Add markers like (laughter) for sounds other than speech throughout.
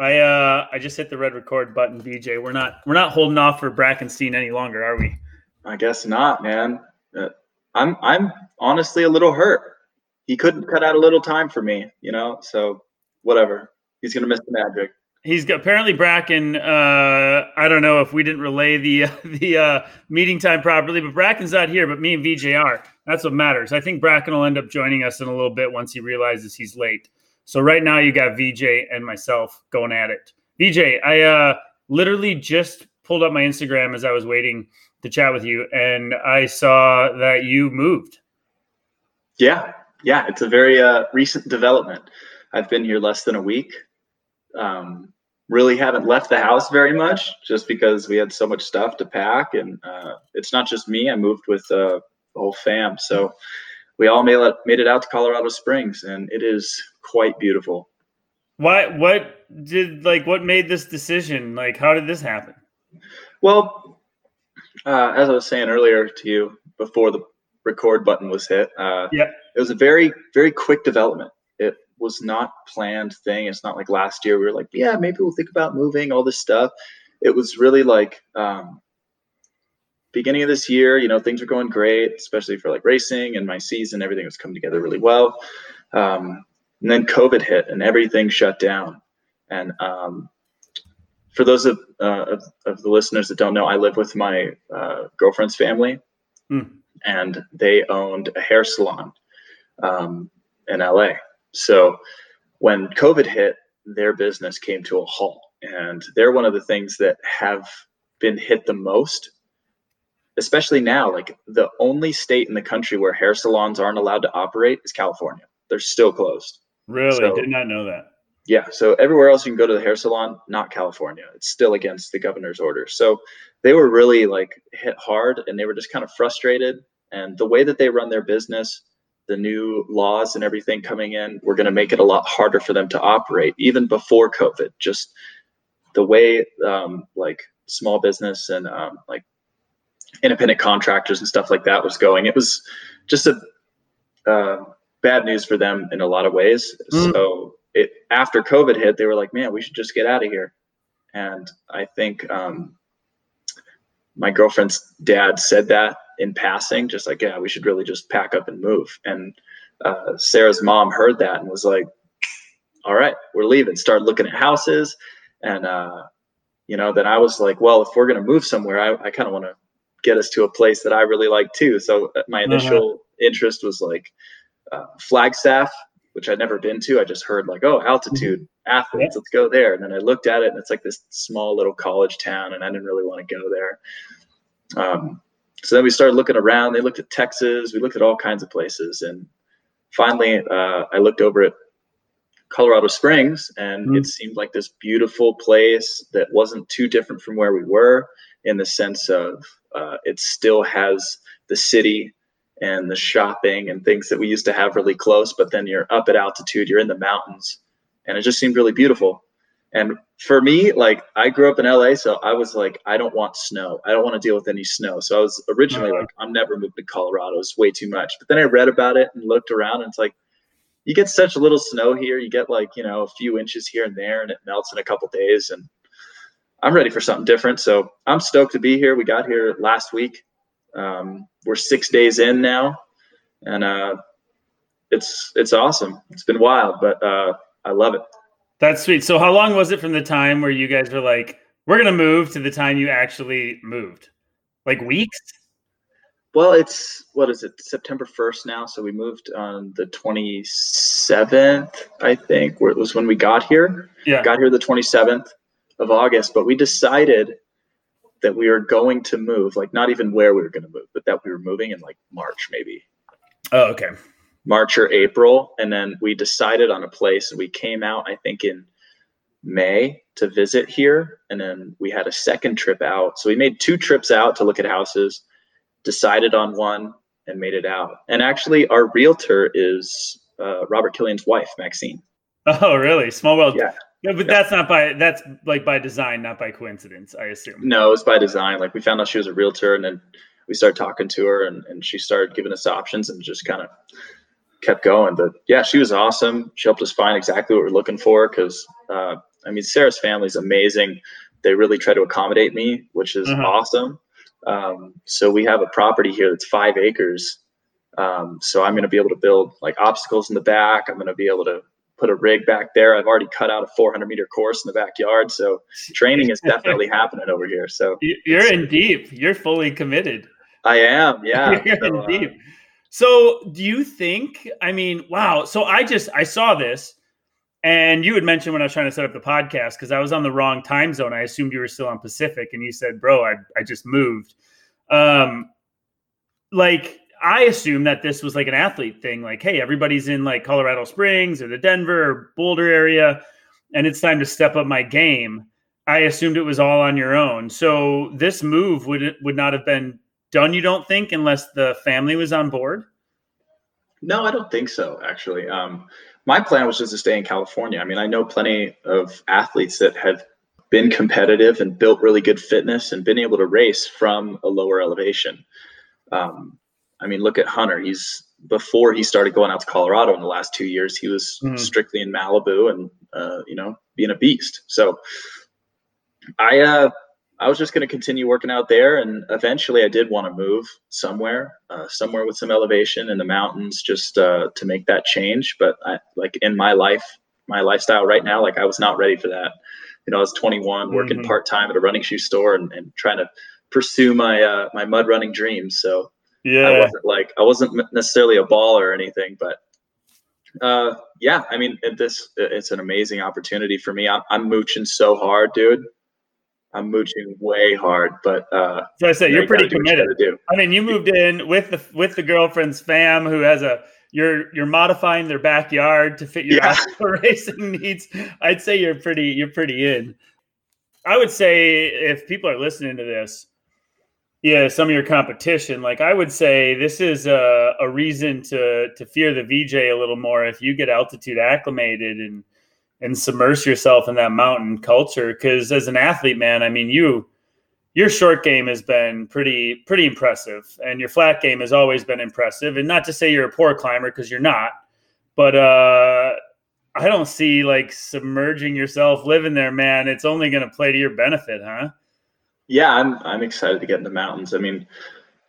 I uh I just hit the red record button, Veejay. We're not we're not holding off for Brakkenstein any longer, are we? I guess not, man. Uh, I'm I'm honestly a little hurt. He couldn't cut out a little time for me, you know. So whatever. He's gonna miss the magic. He's got, apparently Brakken. Uh, I don't know if we didn't relay the (laughs) the uh, meeting time properly, but Brakken's not here. But me and Veejay are. That's what matters. I think Brakken will end up joining us in a little bit once he realizes he's late. So right now you got Veejay and myself going at it. Veejay, I uh, literally just pulled up my Instagram as I was waiting to chat with you, and I saw that you moved. Yeah, yeah, it's a very uh, recent development. I've been here less than a week. Um, really haven't left the house very much, just because we had so much stuff to pack, and uh, it's not just me. I moved with uh, the whole fam, so we all made it made it out to Colorado Springs, and it is quite beautiful. Why? What did like? What made this decision? Like, how did this happen? Well, uh, as I was saying earlier to you before the record button was hit, uh, yeah, it was a very very quick development. It was not planned thing. It's not like last year we were like, yeah, maybe we'll think about moving all this stuff. It was really like um, beginning of this year. You know, things were going great, especially for like racing and my season. Everything was coming together really well. Um, and then COVID hit and everything shut down. And um, for those of, uh, of, of, the listeners that don't know, I live with my uh, girlfriend's family, mm. and they owned a hair salon um, in LA. So when COVID hit, their business came to a halt, and they're one of the things that have been hit the most. Especially now, like the only state in the country where hair salons aren't allowed to operate is California. They're still closed. Really? So, Did not know that. Yeah. So everywhere else you can go to the hair salon, not California. It's still against the governor's order. So they were really like hit hard and they were just kind of frustrated. And the way that they run their business, the new laws and everything coming in, we're going to make it a lot harder for them to operate, even before COVID. Just the way um, like small business and um, like independent contractors and stuff like that was going, it was just a uh, bad news for them in a lot of ways. Mm. So it after COVID hit, they were like, "Man, we should just get out of here." And I think um, my girlfriend's dad said that in passing, just like, "Yeah, we should really just pack up and move." And uh, Sarah's mom heard that and was like, "All right, we're leaving." Started looking at houses, and uh, you know, then I was like, "Well, if we're gonna move somewhere, I, I kind of want to." get us to a place that I really like too. So uh, my uh-huh. initial uh-huh. interest was like uh, Flagstaff, which I'd never been to. I just heard like, oh, altitude athletes, let's go there. And then I looked at it, and it's like this small little college town, and I didn't really want to go there. Um, so then we started looking around. They looked at Texas. We looked at all kinds of places, and finally, uh, I looked over at Colorado Springs, and mm-hmm. it seemed like this beautiful place that wasn't too different from where we were in the sense of uh, it still has the city and the shopping and things that we used to have really close, but then you're up at altitude, you're in the mountains, and it just seemed really beautiful. And for me, like I grew up in LA, so I was like, I don't want snow. I don't want to deal with any snow. So I was originally like, I'm never moving to Colorado. It's way too much. But then I read about it and looked around, and it's like, you get such a little snow here. You get like, you know, a few inches here and there, and it melts in a couple days. And I'm ready for something different. So I'm stoked to be here. We got here last week. Um, we're six days in now, and uh, it's it's awesome. It's been wild, but uh, I love it. That's sweet. So, how long was it from the time where you guys were like, "We're gonna move" to the time you actually moved? Like weeks? Well, it's what is it? September first now. So we moved on the twenty seventh, I think. Where it was when we got here. Yeah. Got here the twenty seventh of August, but we decided that we were going to move, like not even where we were going to move, but that we were moving in like March, maybe. Oh, okay. March or April. And then we decided on a place and we came out, I think, in May to visit here. And then we had a second trip out. So we made two trips out to look at houses, decided on one, and made it out. And actually, our realtor is uh, Robert Killian's wife, Maxine. Oh, really? Small world. Yeah. Yeah, but that's not by that's like by design, not by coincidence, I assume. No, it was by design. Like we found out she was a realtor, and then we started talking to her, and, and she started giving us options, and just kind of kept going. But yeah, she was awesome. She helped us find exactly what we're looking for because uh, I mean, Sarah's family is amazing. They really try to accommodate me, which is Mhm. awesome. Um, so we have a property here that's five acres. Um, so I'm going to be able to build like obstacles in the back. I'm going to be able to put a rig back there. I've already cut out a 400 meter course in the backyard. So training is definitely (laughs) happening over here. So You- You're in deep. You're fully committed. I am, (laughs) yeah. You're So, in uh, deep. So, do you think? I mean, wow. So I just I saw this, and you had mentioned when I was trying to set up the podcast because I was on the wrong time zone. I assumed you were still on Pacific, and you said, "Bro, I I just moved." Um, like I assume that this was like an athlete thing. Like, hey, everybody's in like Colorado Springs or the Denver or Boulder area, and it's time to step up my game. I assumed it was all on your own. So this move would would not have been done. You don't think, unless the family was on board. No, I don't think so, actually. Um, my plan was just to stay in California. I mean, I know plenty of athletes that have been competitive and built really good fitness and been able to race from a lower elevation. Um, I mean, look at Hunter. He's before he started going out to Colorado in the last two years, he was Mhm. strictly in Malibu and uh, you know being a beast. So I uh, I was just going to continue working out there, and eventually I did want to move somewhere, uh, somewhere with some elevation in the mountains, just uh, to make that change. But I, like in my life, my lifestyle right now, like I was not ready for that. You know, I was 21, working Mhm. part time at a running shoe store, and, and trying to pursue my uh, my mud running dreams. So I Yeah, wasn't like I wasn't necessarily a baller or anything, but uh, yeah, I mean, it, this it's an amazing opportunity for me. I'm, I'm mooching so hard, dude. I'm mooching way hard, but uh, so I say you you're pretty what you committed. I mean, you moved in with the with the girlfriend's fam who has a you're you're modifying their backyard to fit your Yeah. (laughs) racing needs. I'd say you're pretty you're pretty in. I would say if people are listening to this, yeah, some of your competition, like I would say this is a, a reason to to fear the Veejay a little more if you get altitude acclimated and and submerge yourself in that mountain culture. Because as an athlete, man, I mean you your short game has been pretty pretty impressive and your flat game has always been impressive. And not to say you're a poor climber because you're not but uh i don't see like submerging yourself living there man it's only going to play to your benefit huh Yeah, I'm I'm excited to get in the mountains. I mean,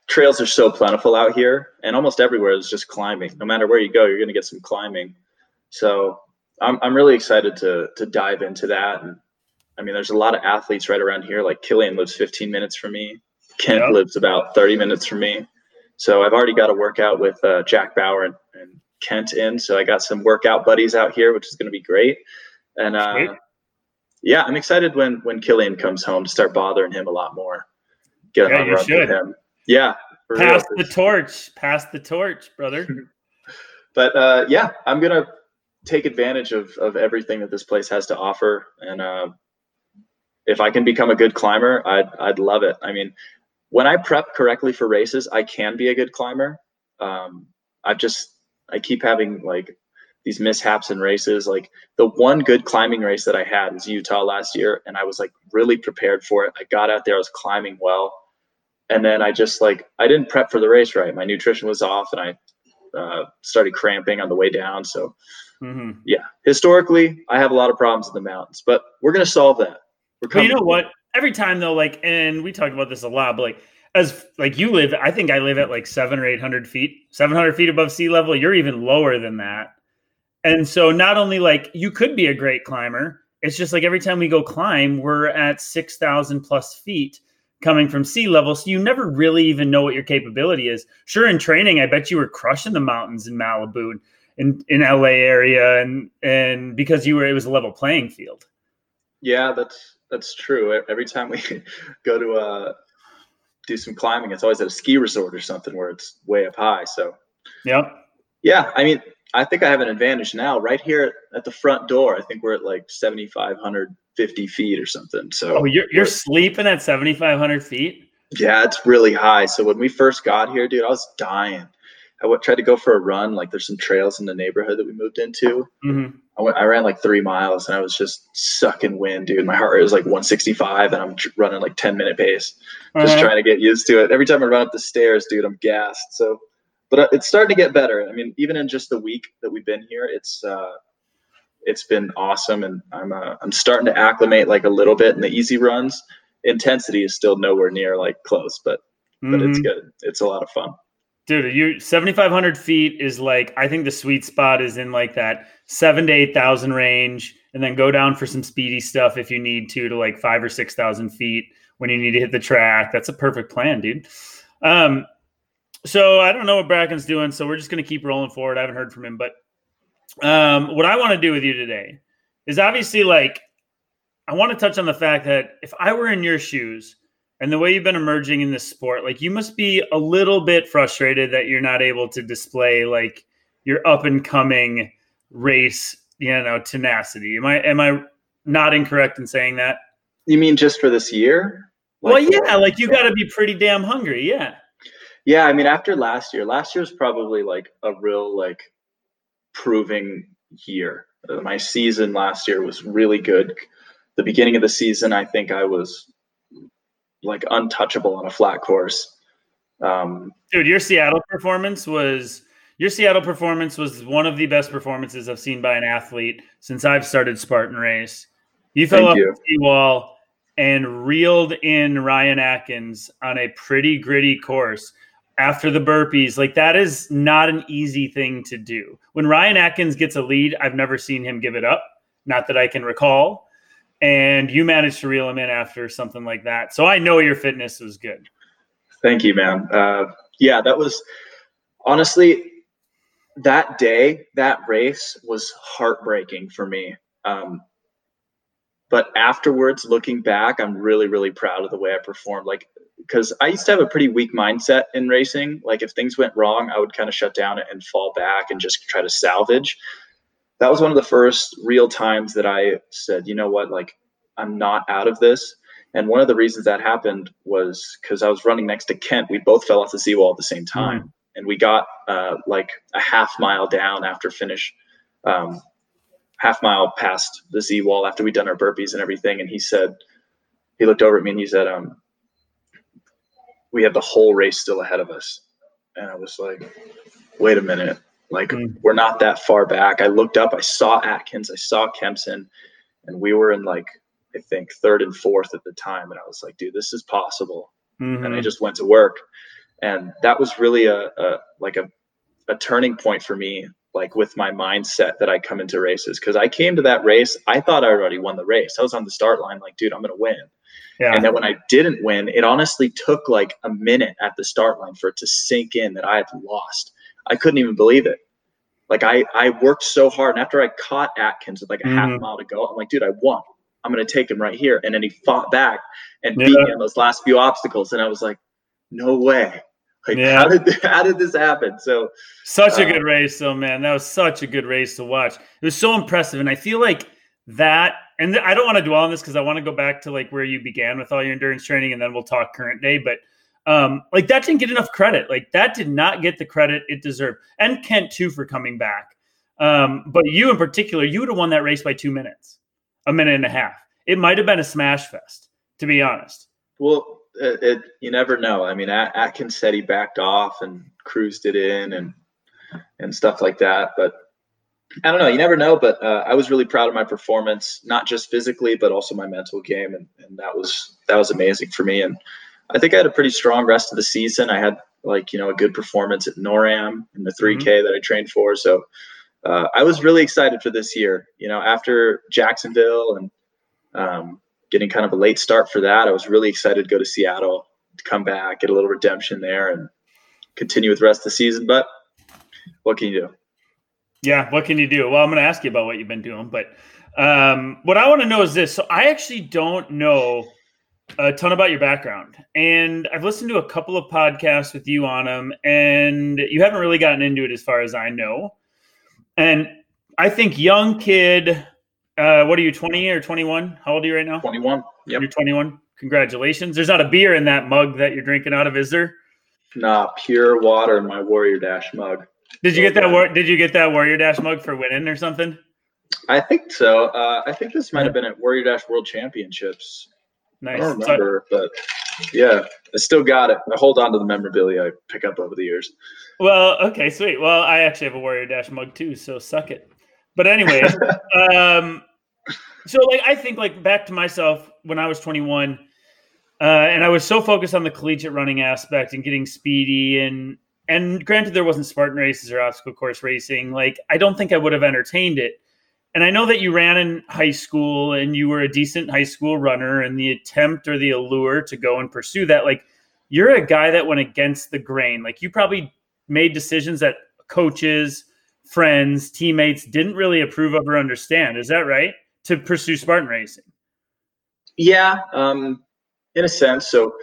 trails are so plentiful out here, and almost everywhere is just climbing. No matter where you go, you're going to get some climbing. So I'm I'm really excited to to dive into that. And I mean, there's a lot of athletes right around here. Like Killian lives 15 minutes from me. Kent Yeah. lives about 30 minutes from me. So I've already got a workout with uh, Jack Bauer and, and Kent in. So I got some workout buddies out here, which is going to be great. And uh. Yeah, I'm excited when when Killian comes home to start bothering him a lot more. Get Yeah, on you should. him. Yeah, for real. pass the torch pass the torch brother (laughs) but uh, yeah, I'm gonna take advantage of of everything that this place has to offer, and uh, if I can become a good climber, I'd I'd love it. I mean, when I prep correctly for races, I can be a good climber. Um, I've just I keep having like these mishaps in races. Like the one good climbing race that I had was Utah last year, and I was like really prepared for it. I got out there, I was climbing well, and then I just like I didn't prep for the race right. My nutrition was off, and I uh, started cramping on the way down. So hmm yeah, historically, I have a lot of problems in the mountains, but we're gonna solve that. We're but you know what every time though like and we talk about this a lot but like as like you live i think i live at like seven or eight hundred feet 700 feet above sea level you're even lower than that and so not only like you could be a great climber it's just like every time we go climb we're at 6000 plus feet coming from sea level so you never really even know what your capability is sure in training i bet you were crushing the mountains in malibu in in la area and and because you were it was a level playing field Yeah, that's that's true. Every time we (laughs) go to uh, do some climbing, it's always at a ski resort or something where it's way up high. So Yeah. yeah, I mean, I think I have an advantage now. Right here at the front door, I think we're at like 7,550 feet or something. So oh, you're you're sleeping at 7,500 feet. Yeah, it's really high. So when we first got here, dude, I was dying. I w- tried to go for a run. Like there's some trails in the neighborhood that we moved into. Mm-hmm. I, went, I ran like three miles and I was just sucking wind, dude. My heart rate was like 165 and I'm running like 10 minute pace, just Uh-huh. trying to get used to it. Every time I run up the stairs, dude, I'm gassed. So, but uh, it's starting to get better. I mean, even in just the week that we've been here, it's uh, it's been awesome, and I'm uh, I'm starting to acclimate like a little bit in the easy runs. Intensity is still nowhere near like close, but but it's Mhm. good. It's a lot of fun. Dude, you 7,500 feet is like, I think the sweet spot is in like that seven to 8,000 range, and then go down for some speedy stuff if you need to, to like five or 6,000 feet when you need to hit the track. That's a perfect plan, dude. Um, so I don't know what Brakken's doing, so we're just going to keep rolling forward. I haven't heard from him, but um, what I want to do with you today is obviously like, I want to touch on the fact that if I were in your shoes, and the way you've been emerging in this sport, like you must be a little bit frustrated that you're not able to display like your up and coming race, you know, tenacity. Am I am I not incorrect in saying that? You mean just for this year? well, yeah, like you got to be pretty damn hungry. Yeah. Yeah, I mean, after last year, last year was probably like a real like proving year. Uh, my season last year was really good. The beginning of the season, I think I was like untouchable on a flat course. Um, Dude, your Seattle performance was your Seattle performance was one of the best performances I've seen by an athlete since I've started Spartan Race. You fell off you. the seawall and reeled in Ryan Atkins on a pretty gritty course after the burpees. Like that is not an easy thing to do. When Ryan Atkins gets a lead, I've never seen him give it up, not that I can recall. And you managed to reel him in after something like that. So I know your fitness was good. Thank you, man. Uh, yeah, that was honestly that day, that race was heartbreaking for me. Um, but afterwards, looking back, I'm really, really proud of the way I performed. Like, because I used to have a pretty weak mindset in racing. Like, if things went wrong, I would kind of shut down and fall back and just try to salvage. That was one of the first real times that I said, you know what, like, I'm not out of this. And one of the reasons that happened was because I was running next to Kent. We both fell off the seawall at the same time. And we got uh, like a half mile down after finish, um, half mile past the seawall after we'd done our burpees and everything. And he said, he looked over at me and he said, um, we have the whole race still ahead of us. And I was like, wait a minute. Like, Mm. we're not that far back. I looked up, I saw Atkins, I saw Kempson, and we were in like, I think third and fourth at the time. And I was like, dude, this is possible. And I Mhm. just went to work. And that was really a, a like a, a turning point for me, like with my mindset that I come into races. Cause I came to that race, I thought I already won the race. I was on the start line, like, dude, I'm gonna win. Yeah. And then when I didn't win, it honestly took like a minute at the start line for it to sink in that I had lost. I couldn't even believe it. Like I, I worked so hard. And after I caught Atkins with like a half Mhm. mile to go, I'm like, dude, I won. I'm gonna take him right here. And then he fought back and Yeah. beat me on those last few obstacles. And I was like, no way. Like Yeah. how did how did this happen? So Such a Uh, good race, though, man. That was such a good race to watch. It was so impressive, and I feel like that. And I don't want to dwell on this because I want to go back to like where you began with all your endurance training, and then we'll talk current day. But um, like that didn't get enough credit. Like that did not get the credit it deserved, and Kent too for coming back. Um, but you in particular, you would have won that race by two minutes, a minute and a half. It might have been a smash fest, to be honest. well it, it you never know. I mean At- Atkins said he backed off and cruised it in and and stuff like that. But I don't know. You never know. But uh, I was really proud of my performance, not just physically, but also my mental game, and, and that was that was amazing for me. And I think I had a pretty strong rest of the season. I had like you know a good performance at NORAM in the 3K that I trained for. So uh, I was really excited for this year. You know, after Jacksonville and um, getting kind of a late start for that, I was really excited to go to Seattle, to come back, get a little redemption there, and continue with the rest of the season. But what can you do? Yeah, what can you do? Well, I'm going to ask you about what you've been doing, but um, what I want to know is this. So I actually don't know a ton about your background, and I've listened to a couple of podcasts with you on them, and you haven't really gotten into it as far as I know. And I think young kid, uh, what are you, 20 or 21? How old are you right now? 21. Yep. You're 21. Congratulations. There's not a beer in that mug that you're drinking out of, is there? Nah, pure water in my Warrior Dash mug. Did you get that? War- did you get that Warrior Dash mug for winning or something? I think so. Uh, I think this might have been at Warrior Dash World Championships. Nice. I don't remember, so, but yeah, I still got it. I hold on to the memorabilia I pick up over the years. Well, okay, sweet. Well, I actually have a Warrior Dash mug too, so suck it. But anyway, (laughs) um, so like I think like back to myself when I was 21, uh, and I was so focused on the collegiate running aspect and getting speedy and and granted there wasn't Spartan races or obstacle course racing. Like I don't think I would have entertained it and I know that you ran in high school and you were a decent high school runner, and the attempt or the allure to go and pursue that, like you're a guy that went against the grain. Like you probably made decisions that coaches, friends, teammates didn't really approve of or understand. Is that right? To pursue Spartan racing? Yeah, um, in a sense. So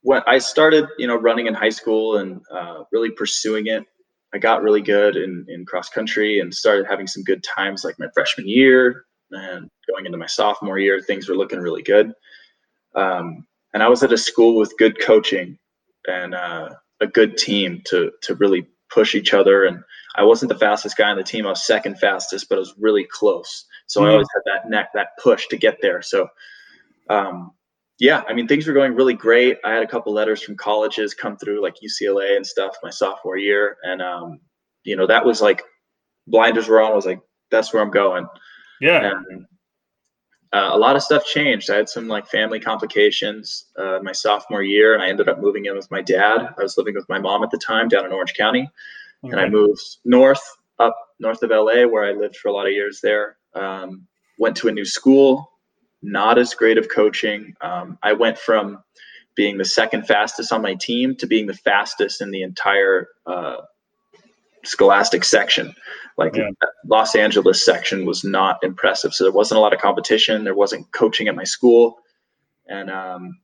when I started, you know, running in high school and uh, really pursuing it, I got really good in, in cross country and started having some good times like my freshman year and going into my sophomore year, things were looking really good. Um, and I was at a school with good coaching and uh, a good team to to really push each other. And I wasn't the fastest guy on the team; I was second fastest, but I was really close. So mm-hmm. I always had that neck, that push to get there. So um, yeah, I mean, things were going really great. I had a couple letters from colleges come through, like UCLA and stuff, my sophomore year, and um, you know, that was like blinders were on. I was like, that's where I'm going. Yeah. And, uh, a lot of stuff changed. I had some like family complications uh, my sophomore year, and I ended up moving in with my dad. I was living with my mom at the time down in Orange County, okay. and I moved north, up north of LA, where I lived for a lot of years there. Um, went to a new school, not as great of coaching. Um, I went from being the second fastest on my team to being the fastest in the entire uh, scholastic section. Like yeah. Los Angeles section was not impressive. So there wasn't a lot of competition. There wasn't coaching at my school, and um,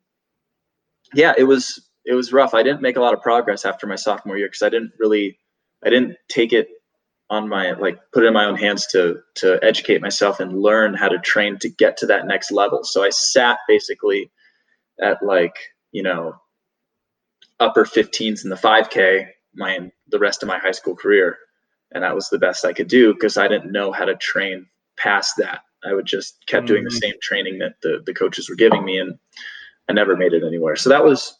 yeah, it was it was rough. I didn't make a lot of progress after my sophomore year because I didn't really I didn't take it on my like put it in my own hands to to educate myself and learn how to train to get to that next level. So i sat basically at like you know upper 15s in the 5k my the rest of my high school career. And that was the best i could do because i didn't know how to train past that. I would just kept doing the mm-hmm. same training that the, the coaches were giving me and i never made it anywhere. So that was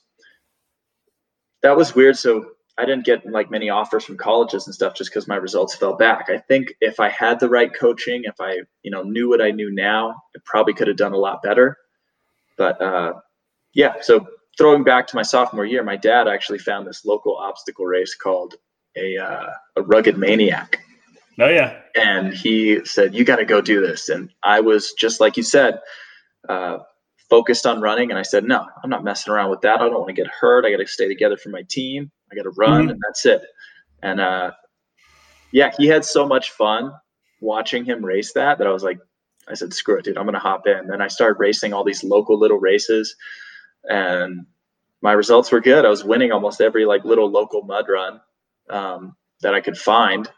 that was weird. So I didn't get like many offers from colleges and stuff just because my results fell back. I think if I had the right coaching, if I you know knew what I knew now, I probably could have done a lot better. But uh, yeah, so throwing back to my sophomore year, my dad actually found this local obstacle race called a uh, a rugged maniac. Oh yeah, and he said you got to go do this, and I was just like you said. Uh, focused on running and I said, no, I'm not messing around with that. I don't want to get hurt. I got to stay together for my team. I got to run, mm-hmm. and that's it. And uh, yeah, he had so much fun watching him race that that I was like, I said, screw it, dude, I'm gonna hop in. Then I started racing all these local little races, and my results were good. I was winning almost every like little local mud run um, that I could find,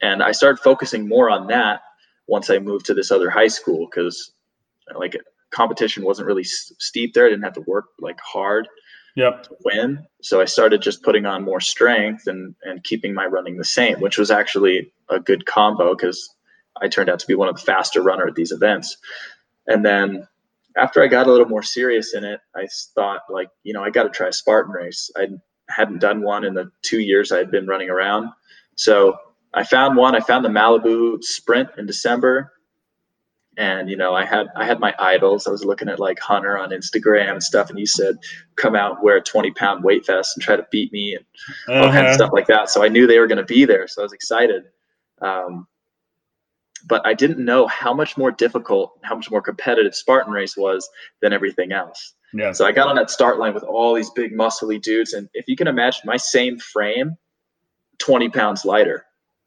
and I started focusing more on that once I moved to this other high school because like competition wasn't really steep there. I didn't have to work like hard yep. to win. So I started just putting on more strength and and keeping my running the same, which was actually a good combo because I turned out to be one of the faster runner at these events. And then after I got a little more serious in it, I thought like, you know, I got to try a Spartan race. I hadn't done one in the two years I had been running around. So I found one. I found the Malibu Sprint in December and you know i had i had my idols. I was looking at like hunter on instagram and stuff and he said come out wear a 20 pound weight vest and try to beat me and uh-huh. all kinds of stuff like that. So i knew they were going to be there so i was excited. Um, but i didn't know how much more difficult how much more competitive spartan race was than everything else. Yeah. so i got on that start line with all these big muscly dudes and if you can imagine my same frame 20 pounds lighter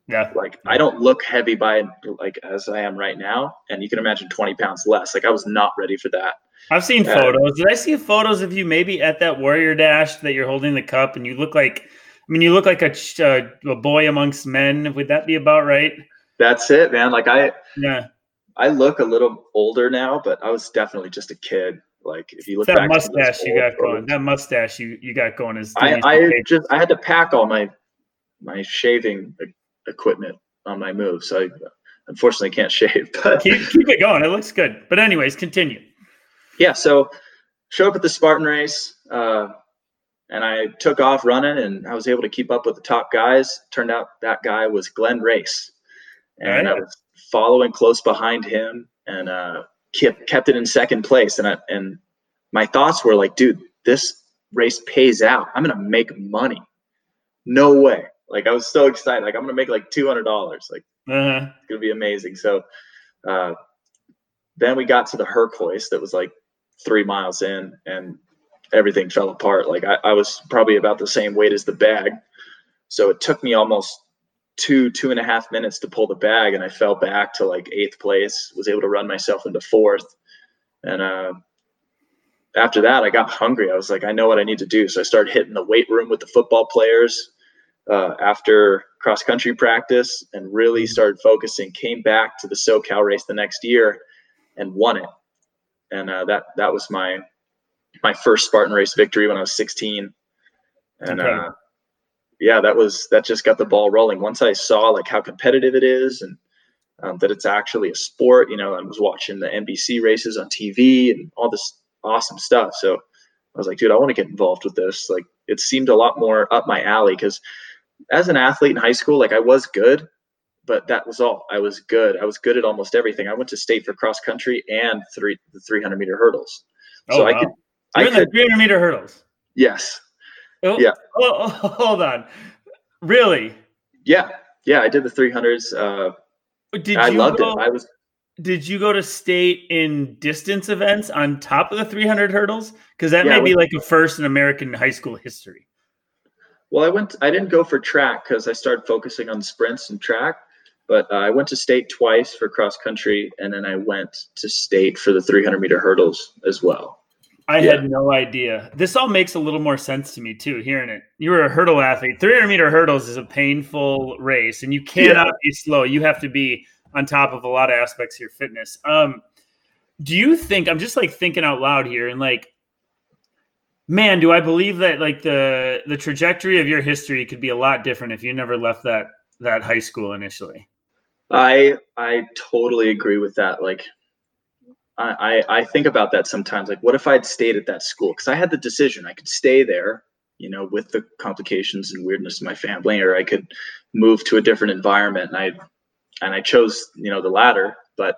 yeah. Like I don't look heavy by like as I am right now. And you can imagine 20 pounds less. Like I was not ready for that. I've seen uh, photos. Did I see photos of you maybe at that Warrior Dash that you're holding the cup and you look like I mean, you look like a, uh, a boy amongst men. Would that be about right? That's it, man. Like I, yeah, I look a little older now, but I was definitely just a kid. Like if you look at that mustache you got going, that mustache you you got going is. I, I just I had to pack all my my shaving equipment on my move, so I unfortunately can't (laughs) shave. But keep keep it going. It looks good. But anyways, continue. Yeah. So show up at the Spartan race. Uh, and I took off running and I was able to keep up with the top guys. Turned out that guy was Glenn Racz. And I was following close behind him and uh, kept kept it in second place. And I, and my thoughts were like, dude, this race pays out. I'm gonna make money. No way. Like I was so excited. Like I'm gonna make like two hundred dollars. Like uh-huh. it's gonna be amazing. So uh, then we got to the Herc-Hoist that was like three miles in, and everything fell apart. Like I, I was probably about the same weight as the bag. So it took me almost two, two and a half minutes to pull the bag. And I fell back to like eighth place, was able to run myself into fourth. And uh, after that, I got hungry. I was like, I know what I need to do. So I started hitting the weight room with the football players uh, after cross country practice and really started focusing. Came back to the SoCal race the next year and won it. And uh, that that was my my first Spartan race victory when I was 16. And okay. uh, yeah, that was that just got the ball rolling. Once I saw like how competitive it is and um, that it's actually a sport, you know, I was watching the NBC races on TV and all this awesome stuff. So I was like, dude, I want to get involved with this. Like it seemed a lot more up my alley because as an athlete in high school, like I was good, but that was all. I was good. I was good at almost everything. I went to state for cross country and three the 300 meter hurdles. Oh, so wow. I could you're in the 300 meter hurdles. Yes. Oh, yeah. Oh, oh, hold on. Really? Yeah. Yeah. I did the 300s. Uh, did I loved go, it. I was. Did you go to state in distance events on top of the 300 hurdles? Because that yeah, may be like a first in American high school history. Well, I went. I didn't go for track because I started focusing on sprints and track. But uh, I went to state twice for cross country, and then I went to state for the 300 meter hurdles as well. I yeah. had no idea. This all makes a little more sense to me too, hearing it. You were a hurdle athlete. 300 meter hurdles is a painful race, and you cannot yeah. be slow. You have to be on top of a lot of aspects of your fitness. Um, do you think I'm just like thinking out loud here and like, man, do I believe that like the the trajectory of your history could be a lot different if you never left that that high school initially? I I totally agree with that. Like I, I think about that sometimes. Like, what if I'd stayed at that school? Because I had the decision. I could stay there, you know, with the complications and weirdness of my family, or I could move to a different environment. And I and I chose, you know, the latter. But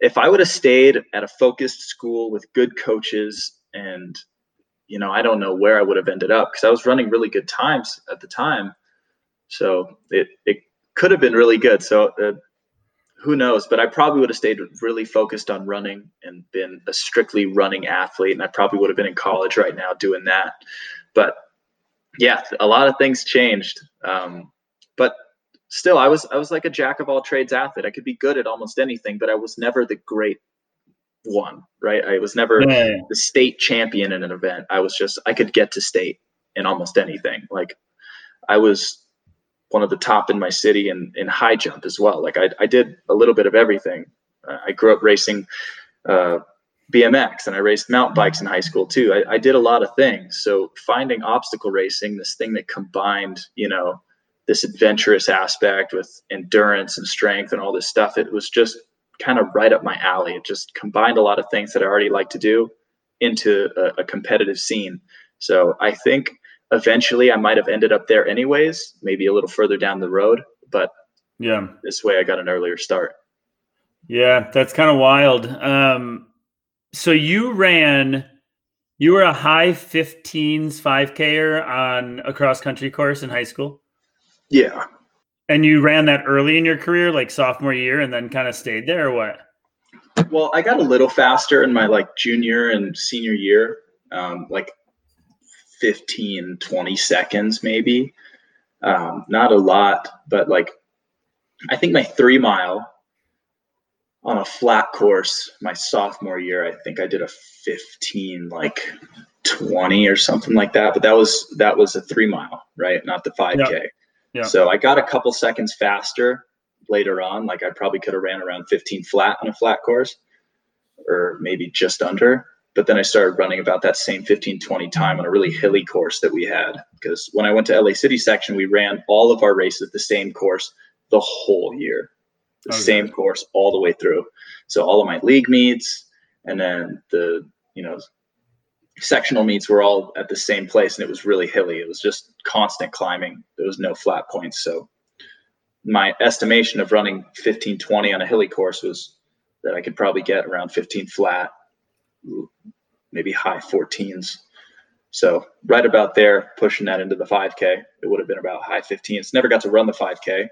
if I would have stayed at a focused school with good coaches and you know, I don't know where I would have ended up because I was running really good times at the time. So it it could have been really good. So uh, who knows? But I probably would have stayed really focused on running and been a strictly running athlete. And I probably would have been in college right now doing that. But yeah, a lot of things changed. Um, but still, I was I was like a jack of all trades athlete. I could be good at almost anything, but I was never the great one. Right? I was never yeah. the state champion in an event. I was just I could get to state in almost anything. Like I was one of the top in my city in, in high jump as well. Like I, I did a little bit of everything. Uh, I grew up racing uh, BMX and I raced mountain bikes in high school too. I, I did a lot of things. So finding obstacle racing, this thing that combined, you know, this adventurous aspect with endurance and strength and all this stuff, it was just kind of right up my alley. It just combined a lot of things that I already like to do into a, a competitive scene. So I think eventually I might have ended up there anyways, maybe a little further down the road, but yeah, this way I got an earlier start. Yeah, that's kind of wild. Um, so you ran, you were a high 15s 5Ker on a cross country course in high school. Yeah. And you ran that early in your career, like sophomore year, and then kind of stayed there, or what? Well, I got a little faster in my like junior and senior year. Um, like 15, 20 seconds, maybe. Um, not a lot, but like I think my three mile on a flat course my sophomore year, I think I did a 15, like 20 or something like that. But that was that was a three mile, right? Not the 5K. Yeah. Yeah. So I got a couple seconds faster later on. Like I probably could have ran around 15 flat on a flat course or maybe just under. But then I started running about that same 15, 20 time on a really hilly course that we had. Because when I went to LA City section, we ran all of our races the same course the whole year, the Okay. same course all the way through. So all of my league meets and then the, you know, sectional meets were all at the same place and it was really hilly. It was just constant climbing. There was no flat points. So my estimation of running 1520 on a hilly course was that I could probably get around 15 flat, maybe high 14s. So right about there, pushing that into the 5K, it would have been about high 15s. Never got to run the 5K,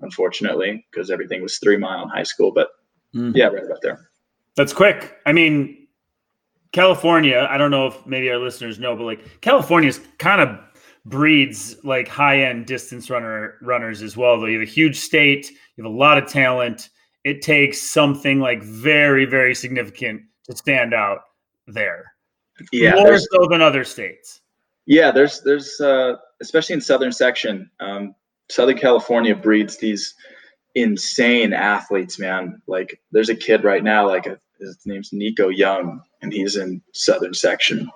unfortunately, because everything was three mile in high school. But Mm. yeah, right about there. That's quick. I mean, California, I don't know if maybe our listeners know, but like California's kind of breeds like high-end distance runner runners as well. Though you have a huge state, you have a lot of talent. It takes something like very, very significant to stand out there. Yeah, More so than other states. Yeah, there's there's uh, especially in southern section, um, Southern California breeds these insane athletes, man. Like there's a kid right now, like uh his name's Nico Young, and he's in southern section,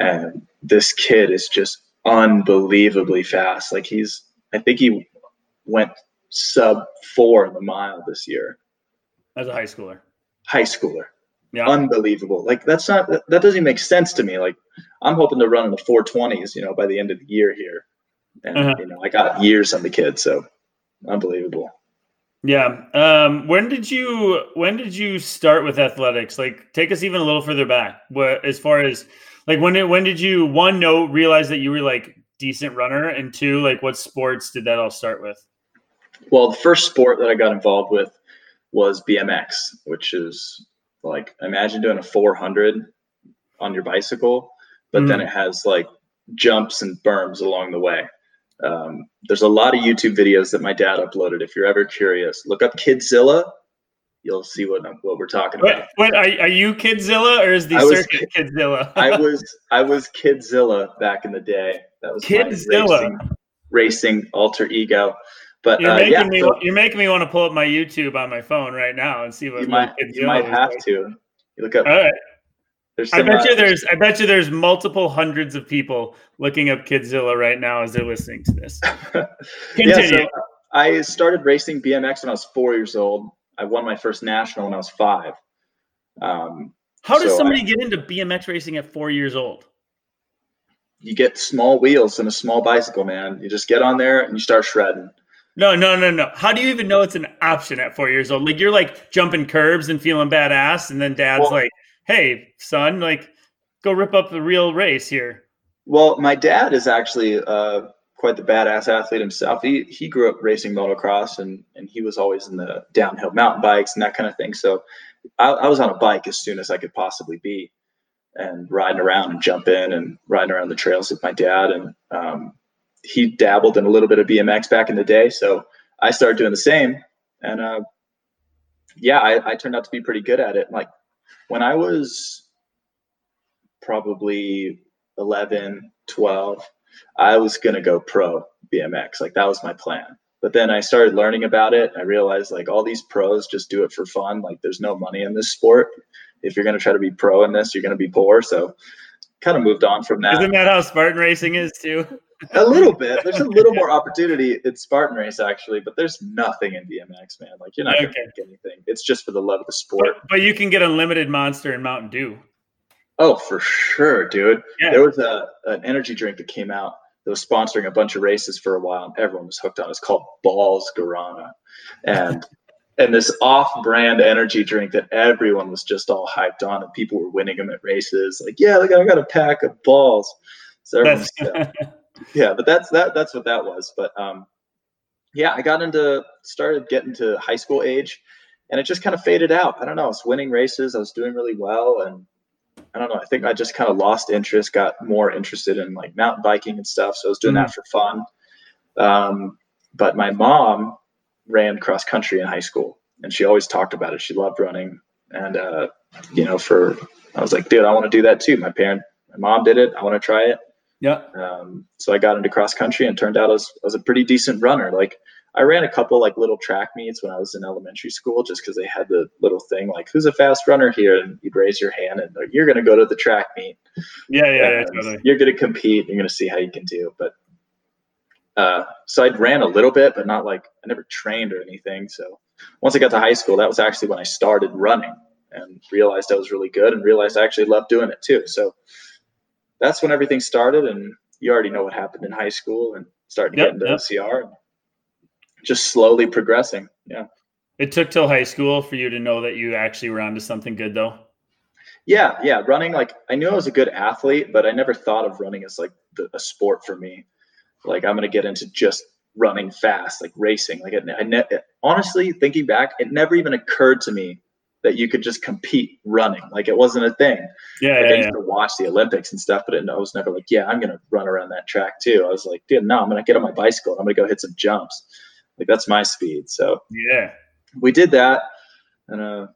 and this kid is just unbelievably fast. Like he's, I think he went sub four in the mile this year, As a high schooler. high schooler Yeah. unbelievable. Like that's not that that doesn't even make sense to me. Like I'm hoping to run in the 420s, you know, by the end of the year here. And Uh-huh. you know, I got years on the kid, so unbelievable. Yeah. Um, when did you when did you start with athletics? Like take us even a little further back. What as far as like when did when did you one know realize that you were like decent runner and two like what sports did that all start with? Well, the first sport that I got involved with was BMX, which is like imagine doing a 400 on your bicycle, but then it has like jumps and berms along the way. Um, there's a lot of YouTube videos that my dad uploaded. If you're ever curious, look up Kidzilla. You'll see what what we're talking about. What, what are, are you Kidzilla or is the I was circuit Kidzilla? I (laughs) was I was Kidzilla back in the day. That was Kidzilla. racing, racing alter ego. But you're uh, making yeah, me so you're making me want to pull up my YouTube on my phone right now and see what you might Kidzilla you might have like. to. You look up. All right. I bet uh, you there's I bet you there's multiple hundreds of people looking up Kidzilla right now as they're listening to this. (laughs) yeah, Continue. so I started racing BMX when I was four years old. I won my first national when I was five. Um, How does so somebody get into BMX racing at four years old? you get small wheels and a small bicycle, man. You just get on there and you start shredding. No, no, no, no. How do you even know it's an option at four years old? Like you're like jumping curbs and feeling badass, and then dad's Well- like, "Hey, son, like go rip up the real race here." Well, my dad is actually uh, quite the badass athlete himself. He he grew up racing motocross, and and he was always in the downhill mountain bikes and that kind of thing. So I, I was on a bike as soon as I could possibly be, and riding around and jumping and riding around the trails with my dad. And um, he dabbled in a little bit of BMX back in the day, so I started doing the same. And uh, yeah, I, I turned out to be pretty good at it. Like when I was probably 11, 12, I was going to go pro BMX. Like that was my plan. But then I started learning about it. I realized like all these pros just do it for fun. Like there's no money in this sport. If you're going to try to be pro in this, you're going to be poor. So kind of moved on from that Isn't that how Spartan racing is too? A little bit. There's a little more opportunity in Spartan race actually, but there's nothing in BMX, man. Like you're not gonna make anything. It's just for the love of the sport. But, but you can get unlimited Monster and Mountain Dew. Oh, for sure, dude. Yeah. There was a an energy drink that came out that was sponsoring a bunch of races for a while, and everyone was hooked on. it. It's called Bawls Guarana, and (laughs) and this off-brand energy drink that everyone was just all hyped on, and people were winning them at races. Like, yeah, look, I got a pack of balls. So everyone's (laughs) yeah, but that's that. That's what that was. But um, yeah, I got into started getting to high school age, and it just kind of faded out. I don't know. I was winning races. I was doing really well, and I don't know. I think I just kind of lost interest. Got more interested in like mountain biking and stuff. So I was doing that for fun. Um, but my mom ran cross country in high school, and she always talked about it. She loved running, and uh, you know, for I was like, dude, I want to do that too. My parent, my mom did it. I want to try it. Yeah. Um, so I got into cross country and turned out I was, I was a pretty decent runner. Like I ran a couple like little track meets when I was in elementary school, just because they had the little thing like, "Who's a fast runner here?" And you'd raise your hand, and like, you're going to go to the track meet. Yeah, yeah, yeah totally. You're going to compete. You're going to see how you can do. But uh, so I ran a little bit, but not like I never trained or anything. So once I got to high school, that was actually when I started running and realized I was really good and realized I actually loved doing it too. So that's when everything started. And you already know what happened in high school and starting to Yep, get into yep. And just slowly progressing. Yeah. It took till high school for you to know that you actually were onto something good, though. Yeah, yeah, running like I knew I was a good athlete, but I never thought of running as like the, a sport for me. Like I'm gonna get into just running fast, like racing. Like it, I ne- honestly, thinking back, it never even occurred to me that you could just compete running. Like it wasn't a thing. Yeah, Like I yeah, used yeah. to watch the Olympics and stuff, but it, I was never like, yeah, I'm gonna run around that track too. I was like, dude, no, I'm gonna get on my bicycle. and I'm gonna go hit some jumps. Like that's my speed. So Yeah. we did that and uh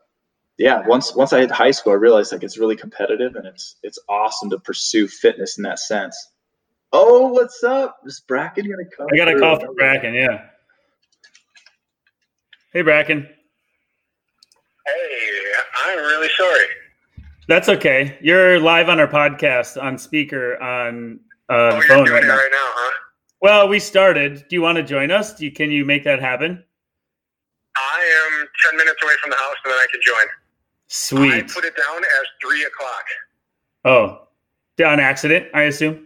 yeah once once i hit high school i realized like it's really competitive and it's it's awesome to pursue fitness in that sense oh what's up is Brakken gonna come I got a call from Brakken. Yeah. Hey, Brakken. I'm really sorry. That's okay. You're live on our podcast on speaker on uh, Oh, the phone right now. right now, huh? Well, we started. Do you want to join us? Do you, can you make that happen? I am 10 minutes away from the house and then I can join. Sweet. I put it down as 3 o'clock. Oh, on accident, I assume.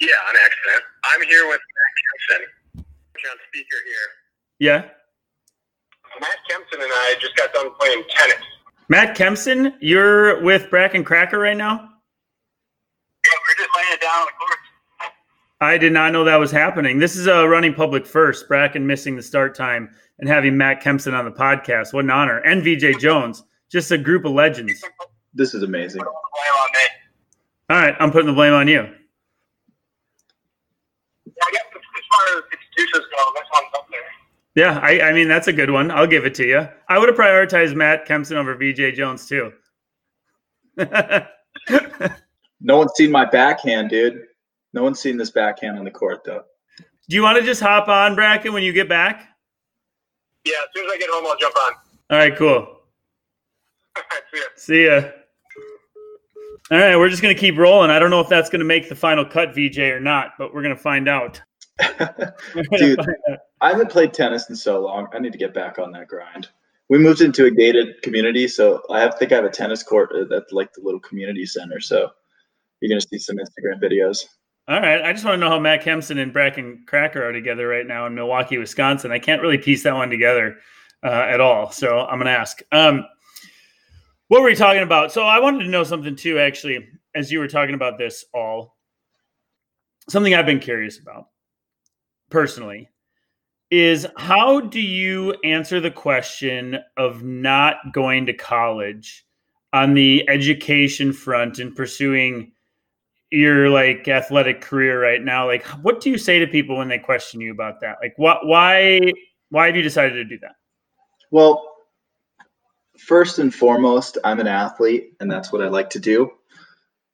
Yeah, on accident. I'm here with Matt Kempson. On speaker here. Yeah. Matt Kempson and I just got done playing tennis. Matt Kempson, you're with Brakken Cracker right now. Yeah, we're just laying it down on the court. I did not know that was happening. This is a running public first. Brakken missing the start time and having Matt Kempson on the podcast. What an honor. And Veejay Jones, just a group of legends. this is amazing Put all the blame on me. All right, I'm putting the blame on you. Yeah, I guess as far as excuses go, this one's up there. Yeah, I, I mean that's a good one. I'll give it to you. I would have prioritized Matt Kempson over Veejay Jones too. (laughs) no one's seen my backhand dude no one's seen this backhand on the court though Do you want to just hop on Brakken when you get back? Yeah, as soon as I get home, I'll jump on. All right, cool. (laughs) See ya. See ya. All right, we're just gonna keep rolling. I don't know if that's gonna make the final cut, Veejay, or not, but we're gonna find out. (laughs) Dude. find out. I haven't played tennis in so long. I need to get back on that grind. We moved into a gated community, so I have, think I have a tennis court at like the little community center. So you're gonna see some Instagram videos. All right, I just want to know how Matt Kempson and Brakken Cracker are together right now in Milwaukee, Wisconsin. I can't really piece that one together uh, at all, so I'm gonna ask. Um, what were we talking about? So I wanted to know something too, actually, as you were talking about this all. Something I've been curious about personally is how do you answer the question of not going to college on the education front and pursuing your like athletic career right now like what do you say to people when they question you about that like what why why have you decided to do that Well, first and foremost, I'm an athlete, and that's what I like to do.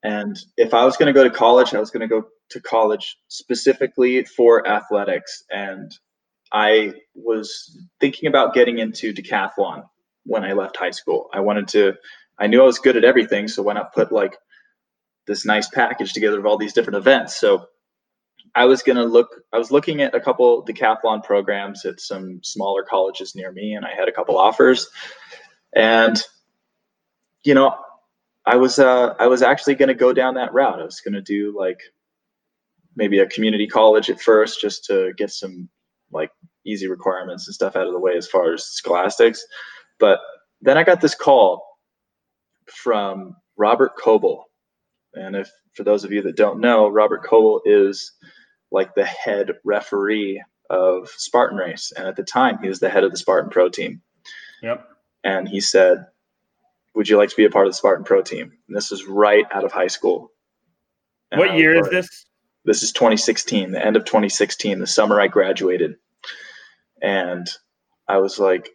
And if I was going to go to college, I was going to go to college specifically for athletics. And I was thinking about getting into decathlon when I left high school. I wanted to, I knew I was good at everything. So why not put like this nice package together of all these different events? So I was to look, I was looking at a couple decathlon programs at some smaller colleges near me, and I had a couple offers. And, you know, I was, uh, I was actually to go down that route. I was to do like maybe a community college at first just to get some like easy requirements and stuff out of the way as far as scholastics. But then I got this call from Robert Coble. And if for those of you that don't know, Robert Coble is like the head referee of Spartan Race. And at the time, he was the head of the Spartan Pro team. yep And he said, Would you like to be a part of the Spartan Pro team? And this was right out of high school. And what year is this this is 2016, the end of 2016, the summer I graduated. And I was like,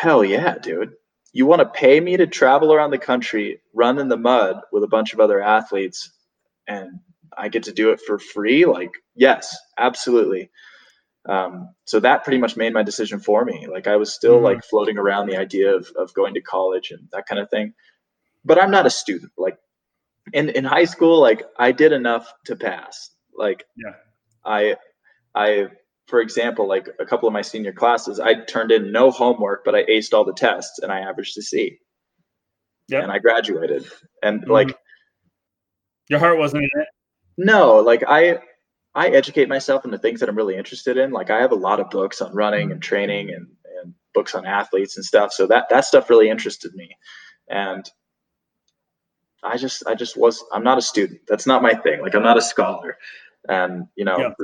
hell yeah, dude. you want to pay me to travel around the country, run in the mud with a bunch of other athletes, and I get to do it for free? Like, yes, absolutely. Um, so that pretty much made my decision for me. Like, I was still mm-hmm. like floating around the idea of, of going to college and that kind of thing. But I'm not a student. Like, in, in high school, like, I did enough to pass. Like, yeah. I, I for example, like a couple of my senior classes, I turned in no homework, but I aced all the tests and I averaged a C. Yeah. And I graduated. And mm-hmm. like your heart wasn't in it. No, like I I educate myself in the things that I'm really interested in. Like I have a lot of books on running and training and, and books on athletes and stuff. So that that stuff really interested me. And I just I just was I'm not a student. That's not my thing. Like I'm not a scholar. And you know, yeah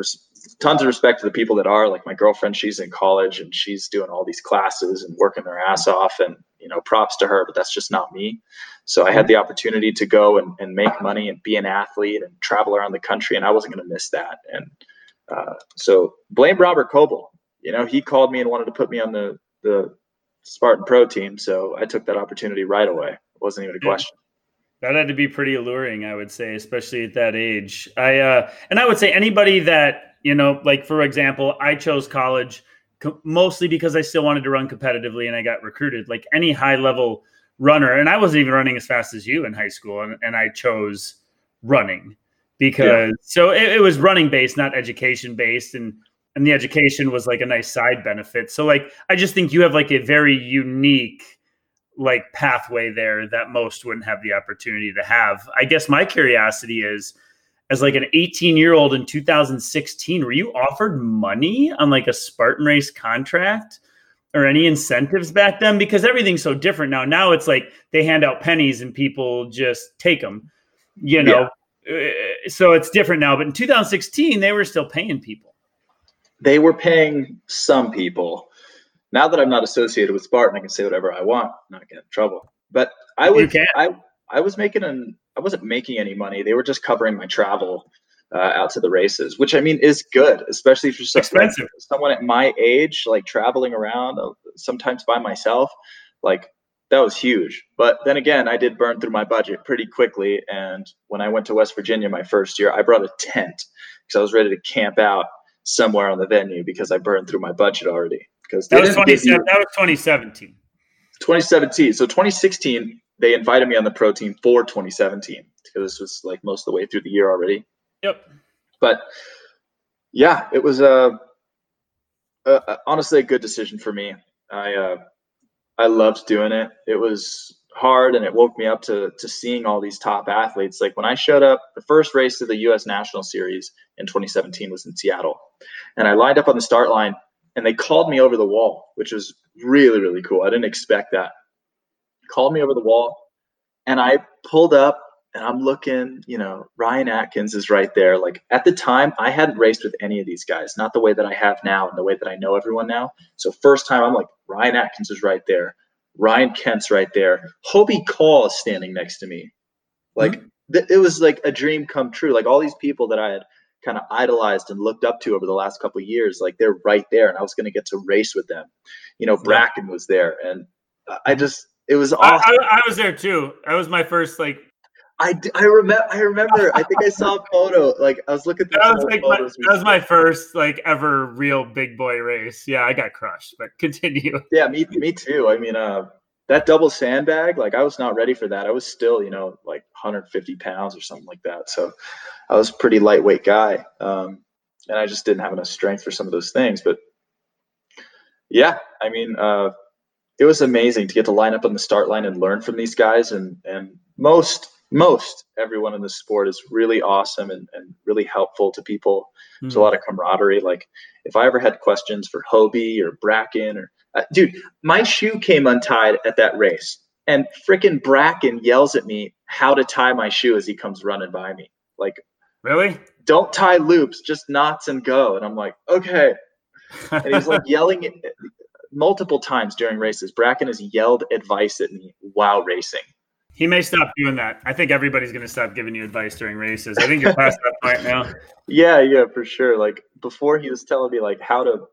tons of respect to the people that are like my girlfriend she's in college and she's doing all these classes and working their ass off and you know props to her but that's just not me. So i had the opportunity to go and, and make money and be an athlete and travel around the country and i wasn't going to miss that. And uh, so blame robert coble. You know he called me and wanted to put me on the the spartan pro team so i took that opportunity right away. It wasn't even a question. That had to be pretty alluring, I would say, especially at that age. I uh, and I would say anybody that you know, like for example, I chose college co- mostly because I still wanted to run competitively and I got recruited. Like any high level runner, and I wasn't even running as fast as you in high school, and, and I chose running because yeah. so it, it was running based, not education based, and and the education was like a nice side benefit. So like I just think you have like a very unique like pathway there that most wouldn't have the opportunity to have. I guess my curiosity is as like an 18 year old in 2016 were you offered money on like a spartan race contract or any incentives back then? Because everything's so different now. Now it's like they hand out pennies and people just take them you know? Yeah. Uh, so it's different now but in 2016 they were still paying people. They were paying some people. Now that i'm not associated with spartan i can say whatever i want not get in trouble. But i was i i was making an I wasn't making any money. They were just covering my travel uh, out to the races, which I mean is good, especially for expensive. someone at my age, like traveling around uh, sometimes by myself. Like that was huge. But then again, I did burn through my budget pretty quickly. And when I went to West Virginia my first year, I brought a tent because I was ready to camp out somewhere on the venue because I burned through my budget already. Because that was, that was 2017. 2017. So 2016, they invited me on the pro team for 2017 because this was like most of the way through the year already. Yep. But yeah, it was a, a, honestly a good decision for me. I uh, I loved doing it. It was hard and it woke me up to to seeing all these top athletes. Like when I showed up, the first race of the U.S. National Series in 2017 was in Seattle, and I lined up on the start line, and they called me over the wall, which was really really cool. I didn't expect that called me over the wall, and I pulled up and I'm looking, you know, Ryan Atkins is right there. Like at the time, I hadn't raced with any of these guys, not the way that I have now and the way that I know everyone now. So first time I'm like, Ryan Atkins is right there. Ryan Kent's right there. Hobie Call is standing next to me. Like mm-hmm. th- it was like a dream come true. Like all these people that I had kind of idolized and looked up to over the last couple of years, like they're right there, and I was going to get to race with them. You know, Brakken was there, and I just it was awesome. I, I, I, was there too. That was my first like. I, I remember I remember I think I saw a (laughs) photo like I was looking that was like my, that was my first like ever real big boy race yeah I got crushed but continue yeah me me too I mean uh that double sandbag like I was not ready for that I was still you know like 150 pounds or something like that so I was pretty lightweight guy um and I just didn't have enough strength for some of those things but yeah I mean uh it was amazing to get to line up on the start line and learn from these guys. And and most most everyone in the sport is really awesome and, and really helpful to people. Mm-hmm. There's a hmm. lot of camaraderie. Like if I ever had questions for Hobie or Brakken or uh, dude, my shoe came untied at that race, and freaking Brakken yells at me how to tie my shoe as he comes running by me. Like really? Don't tie loops, just knots and go. And I'm like, okay. And he's like (laughs) yelling multiple times during races, Brakken has yelled advice at me while racing. He may stop doing that. I think everybody's going to stop giving you advice during races. I think you're past that point now. (laughs) Yeah, yeah, for sure. Like before, he was telling me like how to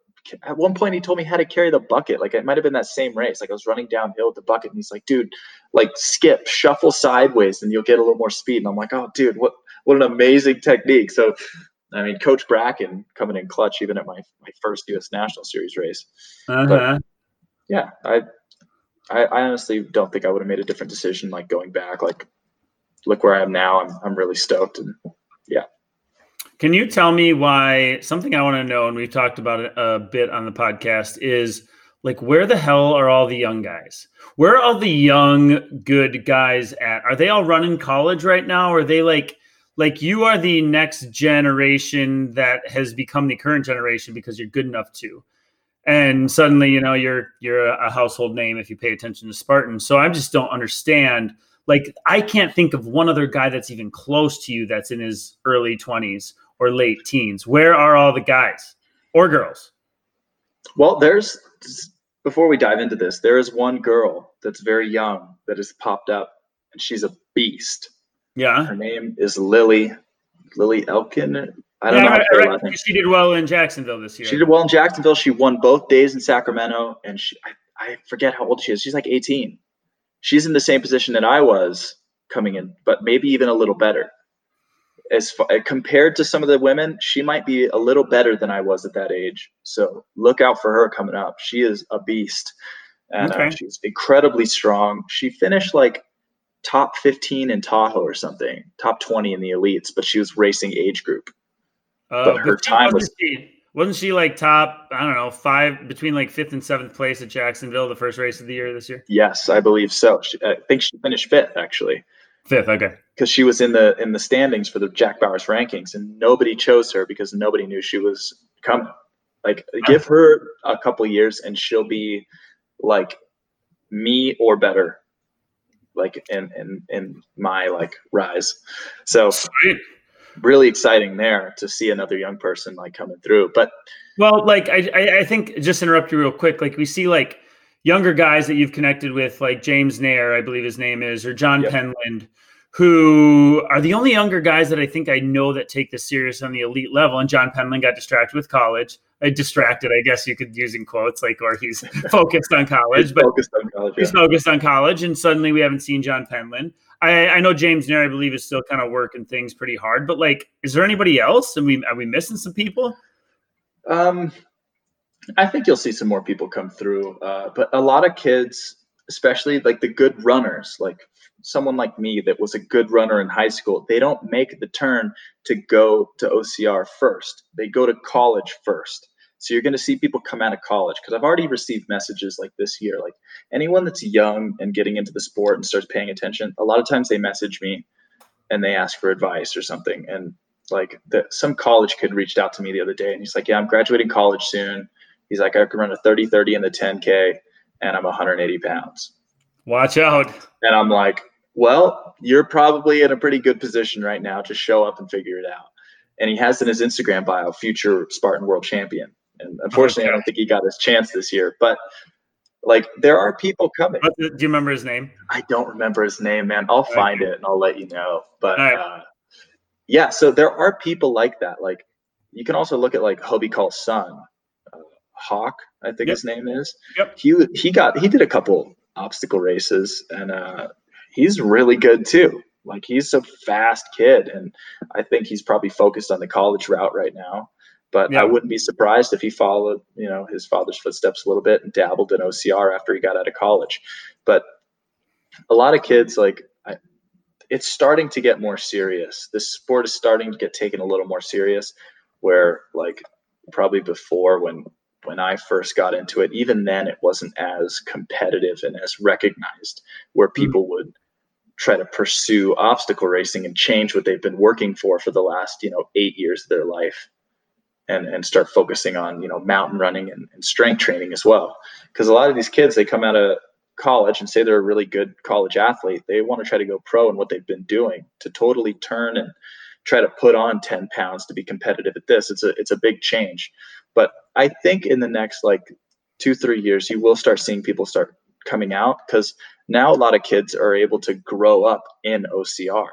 at one point he told me how to carry the bucket. Like it might have been that same race. Like I was running downhill with the bucket, and he's like, "Dude, like skip, shuffle sideways, and you'll get a little more speed." And I'm like, "Oh, dude, what what an amazing technique!" So, I mean, Coach Brakken coming in clutch even at my my first U.S. National Series race. Uh-huh. But yeah, I, I I honestly don't think I would have made a different decision. Like going back, like look where I am now. I'm I'm really stoked, and yeah. Can you tell me why something I want to know, and we've talked about it a bit on the podcast, is like where the hell are all the young guys? Where are all the young good guys at? Are they all running college right now? Or are they like like you are the next generation that has become the current generation because you're good enough to? And suddenly, you know, you're you're a household name if you pay attention to Spartan. So I just don't understand. Like I can't think of one other guy that's even close to you that's in his early 20s or late teens? Where are all the guys or girls? Well, there's before we dive into this, there is one girl that's very young that has popped up, and she's a beast. Yeah, her name is Lily Lily Elkin. I don't yeah, know. Right, right. She did well in Jacksonville this year. She did well in Jacksonville. She won both days in Sacramento, and she I, I forget how old she is. She's like 18. She's in the same position that I was coming in, but maybe even a little better as far, compared to some of the women, she might be a little better than I was at that age. So look out for her coming up. She is a beast, and uh, okay. uh, she's incredibly strong. She finished like top 15 in Tahoe or something, top 20 in the elites, but she was racing age group. Uh, but her time was. She, wasn't she like top? I don't know, five between like fifth and seventh place at Jacksonville, the first race of the year this year. Yes, I believe so. She, I think she finished fifth actually. Fifth, okay. Because she was in the in the standings for the Jack Bauers rankings, and nobody chose her because nobody knew she was coming. Like, give her a couple years, and she'll be like me or better. Like in in in my like rise. So Sweet. really exciting there to see another young person like coming through. But well, like I I think just interrupt you real quick. Like we see like younger guys that you've connected with, like James Nair, I believe his name is, or John yep. Penland, who are the only younger guys that I think I know that take this serious on the elite level. And John Penland got distracted with college. Distracted, I guess you could use in quotes, like, or he's (laughs) focused on college, he's but focused on college, he's focused on college. And suddenly we haven't seen John Penland. I, I know James Nair, I believe, is still kind of working things pretty hard, but like, is there anybody else? Are we, are we missing some people? Um, I think you'll see some more people come through, uh, but a lot of kids, especially like the good runners, like someone like me that was a good runner in high school, they don't make the turn to go to OCR first. They go to college first. So you're going to see people come out of college because I've already received messages like this year. Like anyone that's young and getting into the sport and starts paying attention, a lot of times they message me and they ask for advice or something. And like the, some college kid reached out to me the other day and he's like, "Yeah, I'm graduating college soon. He's like, I can run a 30 30 in the 10K and I'm 180 pounds. Watch out. And I'm like, well, you're probably in a pretty good position right now to show up and figure it out. And he has in his Instagram bio, future Spartan world champion. And unfortunately, okay. I don't think he got his chance this year. But like, there are people coming. Do you remember his name? I don't remember his name, man. I'll find it and I'll let you know. But right. uh, yeah, so there are people like that. Like, you can also look at like Hobie Call's son. Hawk, I think yep. his name is. Yep. He he got he did a couple obstacle races and uh, he's really good too. Like he's a fast kid, and I think he's probably focused on the college route right now. But yeah. I wouldn't be surprised if he followed, you know, his father's footsteps a little bit and dabbled in OCR after he got out of college. But a lot of kids, like, I, it's starting to get more serious. This sport is starting to get taken a little more serious. Where, like, probably before when when I first got into it, even then it wasn't as competitive and as recognized, where hmm. people would try to pursue obstacle racing and change what they've been working for for the last you know eight years of their life and and start focusing on you know mountain running and, and strength training as well because a lot of these kids they come out of college and say they're a really good college athlete they want to try to go pro in what they've been doing to totally turn and try to put on 10 pounds to be competitive at this it's a it's a big change but I think in the next like two, three years, you will start seeing people start coming out because now a lot of kids are able to grow up in OCR.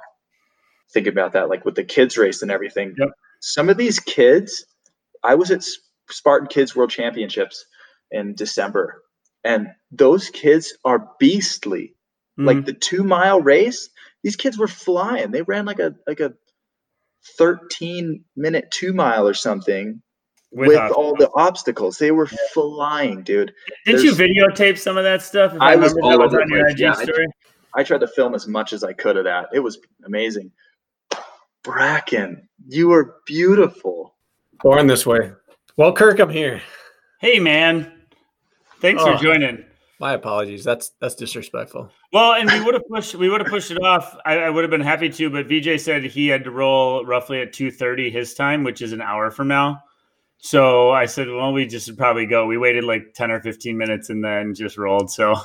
Think about that, like with the kids race and everything. Yep. Some of these kids, I was at Spartan Kids World Championships in December, and those kids are beastly. Mhm. Like the two mile race, these kids were flying. They ran like a like a 13 minute two mile or something with, all the obstacles. They were flying, dude. Didn't you videotape some of that stuff? If I was all was over on your Yeah, I- story. I tried to film as much as I could of that. It was amazing. Brakken, you were beautiful. Born this way. Well, Kirk, I'm here. Hey, man. Thanks Oh. for joining. My apologies. That's that's disrespectful. Well, and we would have pushed we would have pushed it off. I, I would have been happy to, but Veejay said he had to roll roughly at two thirty his time, which is an hour from now. So I said, well, we just should probably go. We waited like ten or fifteen minutes and then just rolled. So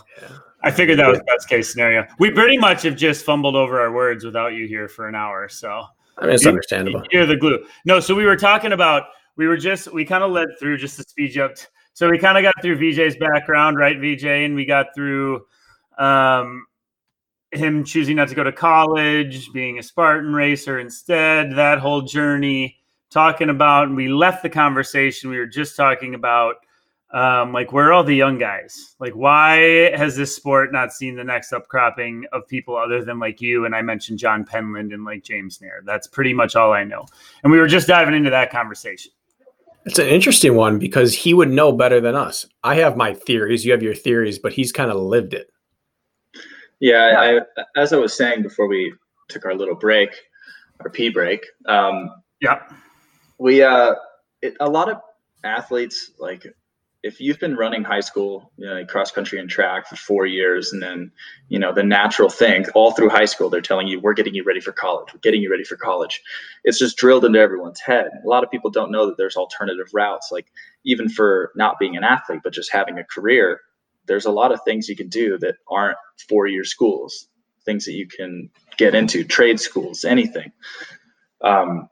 I figured that was best case scenario. We pretty much have just fumbled over our words without you here for an hour. So I mean, it's You- understandable. You're the glue. No, so we were talking about we were just we kind of led through just to speed you up. So we kind of got through Veejay's background, right, Veejay, and we got through um, him choosing not to go to college, being a Spartan racer instead, that whole journey. Talking about, and we left the conversation. We were just talking about um, like where are all the young guys? Like, why has this sport not seen the next upcropping of people other than like you? And I mentioned John Penland and like James Nair. That's pretty much all I know. And we were just diving into that conversation. It's an interesting one because he would know better than us. I have my theories. You have your theories, but he's kind of lived it. Yeah, I, as I was saying before we took our little break, our pee break, um, Yeah. we uh, it, a lot of athletes like if you've been running high school, you know, cross country and track for four years, and then you know the natural thing all through high school, they're telling you we're getting you ready for college, we're getting you ready for college. It's just drilled into everyone's head. A lot of people don't know that there's alternative routes, like even for not being an athlete but just having a career. There's a lot of things you can do that aren't four-year schools, things that you can get into, trade schools, anything. Um,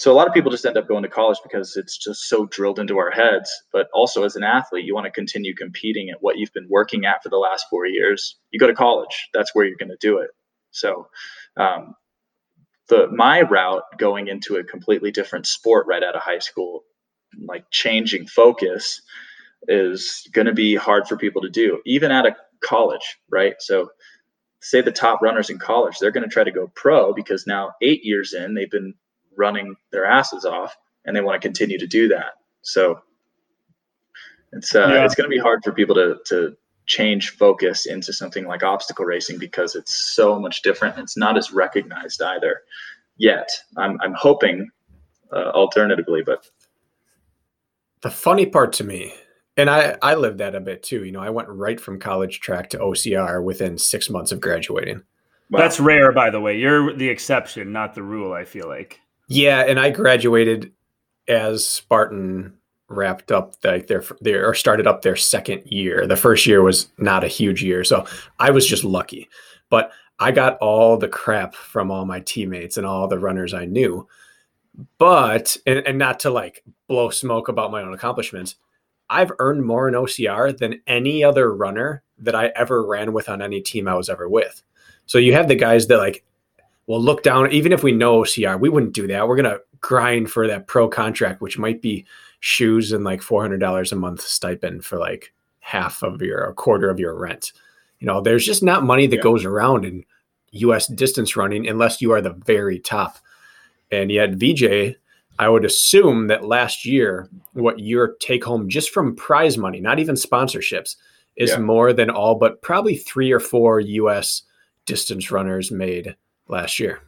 so a lot of people just end up going to college because it's just so drilled into our heads. But also as an athlete you want to continue competing at what you've been working at for the last four years. You go to college that's where you're going to do it. So um, the my route going into a completely different sport right out of high school like changing focus is going to be hard for people to do even out of college right? So say the top runners in college they're going to try to go pro because now eight years in they've been running their asses off and they want to continue to do that so it's uh, Yeah. it's going to be hard for people to to change focus into something like obstacle racing because it's so much different it's not as recognized either yet i'm, I'm hoping uh, alternatively but The funny part to me, and I, I lived that a bit too. You know, I went right from college track to OCR within six months of graduating. well, That's rare, by the way. You're the exception, not the rule, I feel like. Yeah, and I graduated as Spartan wrapped up like their their or started up their second year. The first year was not a huge year, so I was just lucky. But I got all the crap from all my teammates and all the runners I knew. But and, and not to like blow smoke about my own accomplishments, I've earned more in OCR than any other runner that I ever ran with on any team I was ever with. So you have the guys that like will look down, even if we know OCR, we wouldn't do that. We're gonna grind for that pro contract, which might be shoes and like four hundred dollars a month stipend for like half of your a quarter of your rent. You know, there's just not money that Yeah. goes around in US distance running unless you are the very top. And yet Veejay, I would assume that last year, what your take home just from prize money, not even sponsorships, is Yeah. more than all but probably three or four US distance runners made last year.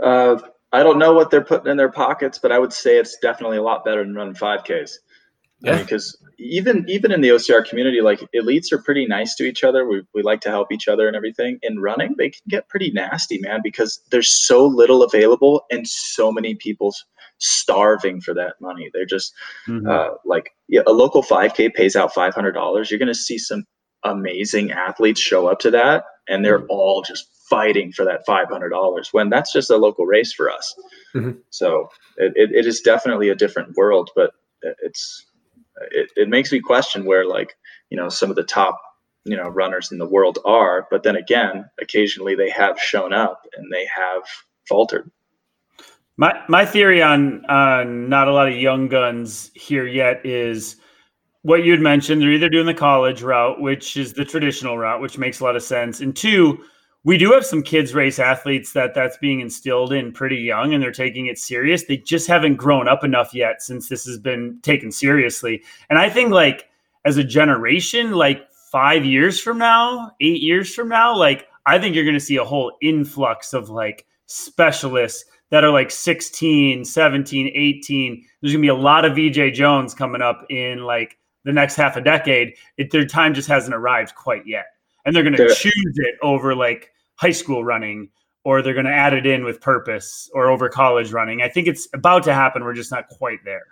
uh, i don't know what they're putting in their pockets but i would say it's definitely a lot better than running 5ks Yeah. because even even in the OCR community, like elites are pretty nice to each other. We, we like to help each other and everything. In running, they can get pretty nasty, man, because there's so little available and so many people starving for that money. They're just Mhm. uh, like yeah, a local 5K pays out $500. You're going to see some amazing athletes show up to that, and they're all just fighting for that $500 when that's just a local race for us. Mhm. So it, it, it is definitely a different world, but it's it, it makes me question where like you know some of the top you know runners in the world are but then again occasionally they have shown up and they have faltered My my theory on on not a lot of young guns here yet is what you'd mentioned. They're either doing the college route, which is the traditional route, which makes a lot of sense, and two, we do have some kids race athletes that that's being instilled in pretty young and they're taking it serious. They just haven't grown up enough yet since this has been taken seriously. And i think like as a generation like five years from now eight years from now like i think you're going to see a whole influx of like specialists that are like 16 17 18 there's going to be a lot of Veejay jones coming up in like the next half a decade it, their time just hasn't arrived quite yet and they're going to choose it over like high school running or they're going to add it in with purpose or over college running. I think it's about to happen. We're just not quite there.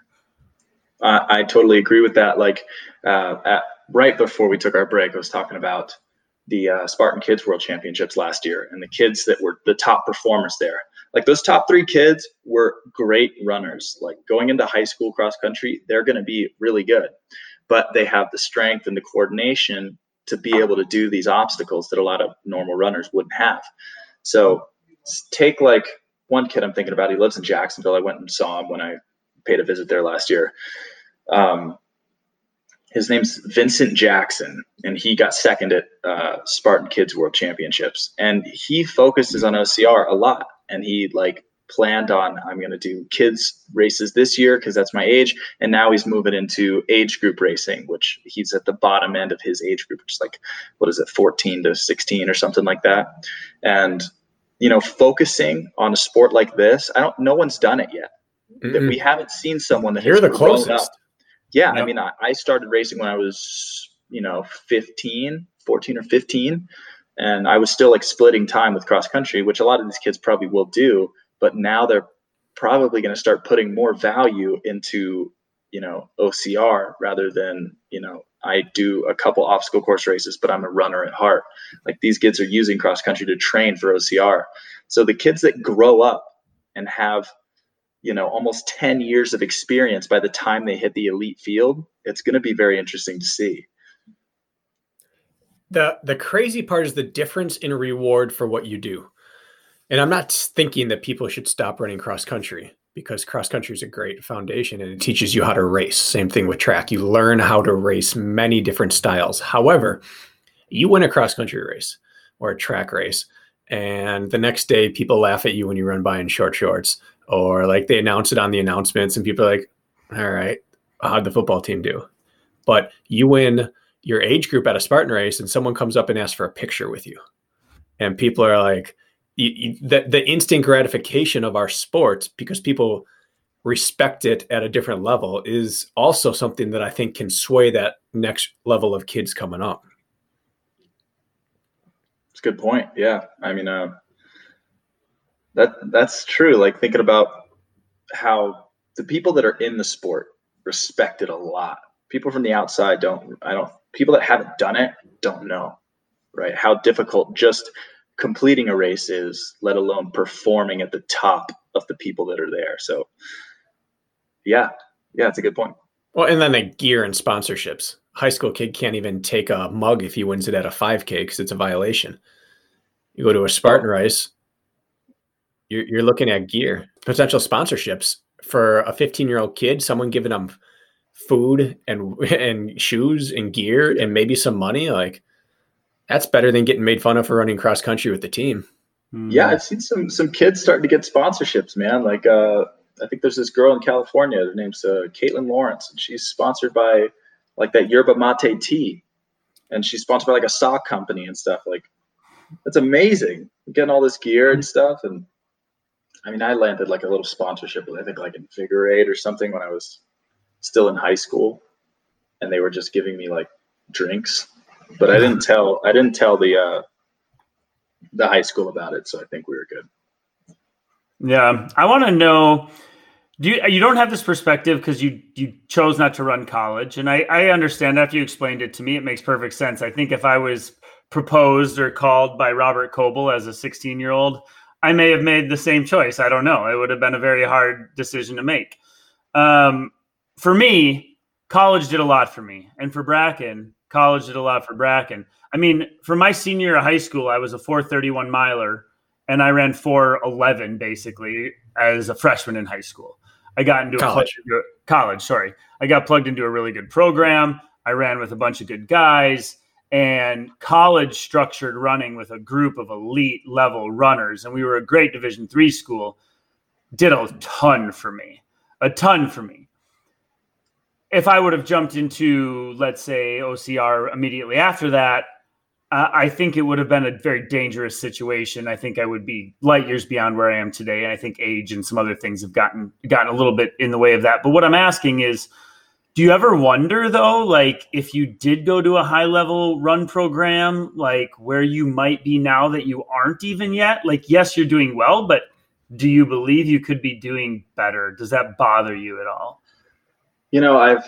Uh, I totally agree with that. Like uh, at, right before we took our break, I was talking about the uh, Spartan Kids World Championships last year and the kids that were the top performers there. Like those top three kids were great runners. Like going into high school cross country, they're going to be really good, but they have the strength and the coordination to be able to do these obstacles that a lot of normal runners wouldn't have. So take like one kid I'm thinking about. He lives in Jacksonville. I went and saw him when I paid a visit there last year. Um, his name's Vincent Jackson, and he got second at uh, Spartan Kids World Championships. And he focuses on OCR a lot, and he like planned on I'm going to do kids races this year because that's my age, and now he's moving into age group racing, which he's at the bottom end of his age group, which is like what is it, 14 to 16 or something like that. And you know, focusing on a sport like this, I don't. No one's done it yet. That we haven't seen someone that you're the closest. Yeah, yep. I mean, I, I started racing when I was you know 15, 14 or 15 and I was still like splitting time with cross country, which a lot of these kids probably will do but now they're probably going to start putting more value into you know OCR rather than you know I do a couple obstacle course races, but I'm a runner at heart. Like these kids are using cross country to train for OCR. So the kids that grow up and have you know almost 10 years of experience by the time they hit the elite field, it's going to be very interesting to see. The the crazy part is the difference in reward for what you do. And I'm not thinking that people should stop running cross country because cross country is a great foundation and it teaches you how to race. Same thing with track. You learn how to race many different styles. However, you win a cross country race or a track race, and the next day people laugh at you when you run by in short shorts, or like they announce it on the announcements, and people are like, all right, how'd the football team do? But you win your age group at a Spartan race, and someone comes up and asks for a picture with you. And people are like, you, you, the, the instant gratification of our sports because people respect it at a different level is also something that I think can sway that next level of kids coming up. It's a good point. Yeah. I mean, uh, that that's true. Like thinking about how the people that are in the sport respect it a lot. People from the outside don't, I don't, people that haven't done it don't know, right? How difficult just completing a race is, let alone performing at the top of the people that are there. So, yeah, yeah, it's a good point. Well, and then the gear and sponsorships. High school kid can't even take a mug if he wins it at a 5K because it's a violation. You go to a Spartan oh. race, you're, you're looking at gear, potential sponsorships for a 15 year old kid, someone giving them food and (laughs) and shoes and gear and maybe some money. Like, that's better than getting made fun of for running cross country with the team. Yeah, I've seen some some kids starting to get sponsorships, man. Like uh, I think there's this girl in California. Her name's uh, Caitlin Lawrence, and she's sponsored by like that yerba mate tea, and she's sponsored by like a sock company and stuff. Like that's amazing. Getting all this gear and stuff, and I mean, I landed like a little sponsorship I think like Invigorate or something when I was still in high school, and they were just giving me like drinks but I didn't tell I didn't tell the uh, the high school about it, so I think we were good. Yeah, I want to know. Do you, you don't have this perspective because you you chose not to run college, and I I understand after you explained it to me, it makes perfect sense. I think if I was proposed or called by Robert Coble as a 16 year old, I may have made the same choice. I don't know. It would have been a very hard decision to make. Um, for me, college did a lot for me, and for Brakken, college did a lot for Brakken. I mean, for my senior year of high school, I was a 431 miler and I ran 411 basically as a freshman in high school. I got into college. a college, sorry. I got plugged into a really good program. I ran with a bunch of good guys and college structured running with a group of elite level runners and we were a great division 3 school did a ton for me. A ton for me. If I would have jumped into let's say OCR immediately after that, uh, I think it would have been a very dangerous situation. I think I would be light years beyond where I am today, and I think age and some other things have gotten gotten a little bit in the way of that. But what I'm asking is, do you ever wonder though, like if you did go to a high level run program, like where you might be now that you aren't even yet? Like, yes, you're doing well, but do you believe you could be doing better? Does that bother you at all? You know, I've